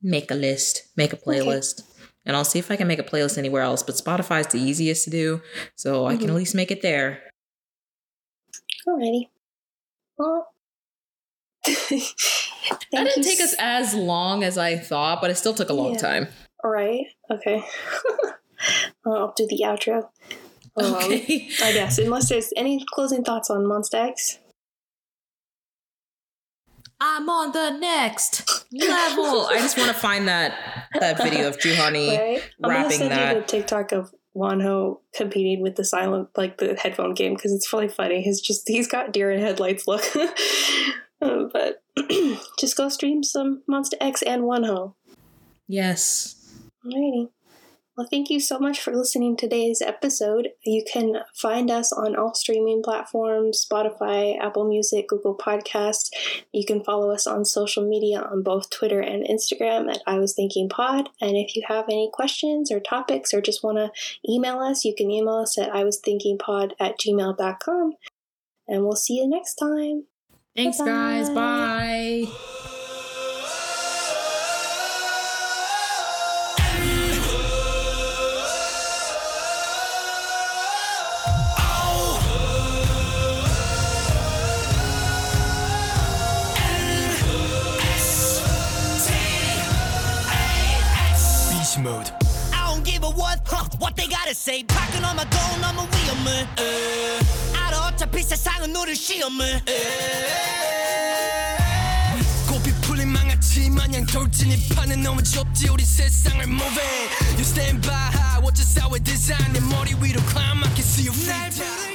Speaker 2: make a list, make a playlist. And I'll see if I can make a playlist anywhere else. But Spotify is the easiest to do. So I can at least make it there.
Speaker 1: alrighty. Well,
Speaker 2: That didn't
Speaker 1: you
Speaker 2: take us as long as I thought, but it still took a long
Speaker 1: Yeah.
Speaker 2: time.
Speaker 1: All right. Okay. Well, I'll do the outro. Um,
Speaker 2: Okay.
Speaker 1: I guess unless there's any closing thoughts on Monsta X.
Speaker 2: I'm on the next level. I just want to find that that video of Joohoney
Speaker 1: Right. I'm gonna
Speaker 2: rapping
Speaker 1: send
Speaker 2: that.
Speaker 1: you the TikTok of Wonho competing with the silent, like the headphone game, because it's really funny. He's just he's got deer in headlights look. Uh, but just go stream some Monsta X and Wonho.
Speaker 2: Yes.
Speaker 1: Alrighty. Well, thank you so much for listening to today's episode. You can find us on all streaming platforms Spotify, Apple Music, Google Podcasts. You can follow us on social media on both Twitter and Instagram at I Was Thinking Pod. And if you have any questions or topics or just want to email us, you can email us at I Was Thinking Pod at gmail.com. And we'll see you next time.
Speaker 2: Thanks, guys.
Speaker 1: Bye-bye.
Speaker 2: Bye.
Speaker 4: what, huh, what they gotta say. Packing on my goal, I'm a 위험해. 알아, 어차피 세상은 우릴 시험해.
Speaker 3: 고삐 풀린 망아치
Speaker 5: 마냥 돌진입하는 너무 좁지 우리 세상을 moving You stand by high watch the 사회 디자인 내 머리 위로 climb I can see your feet 날 부르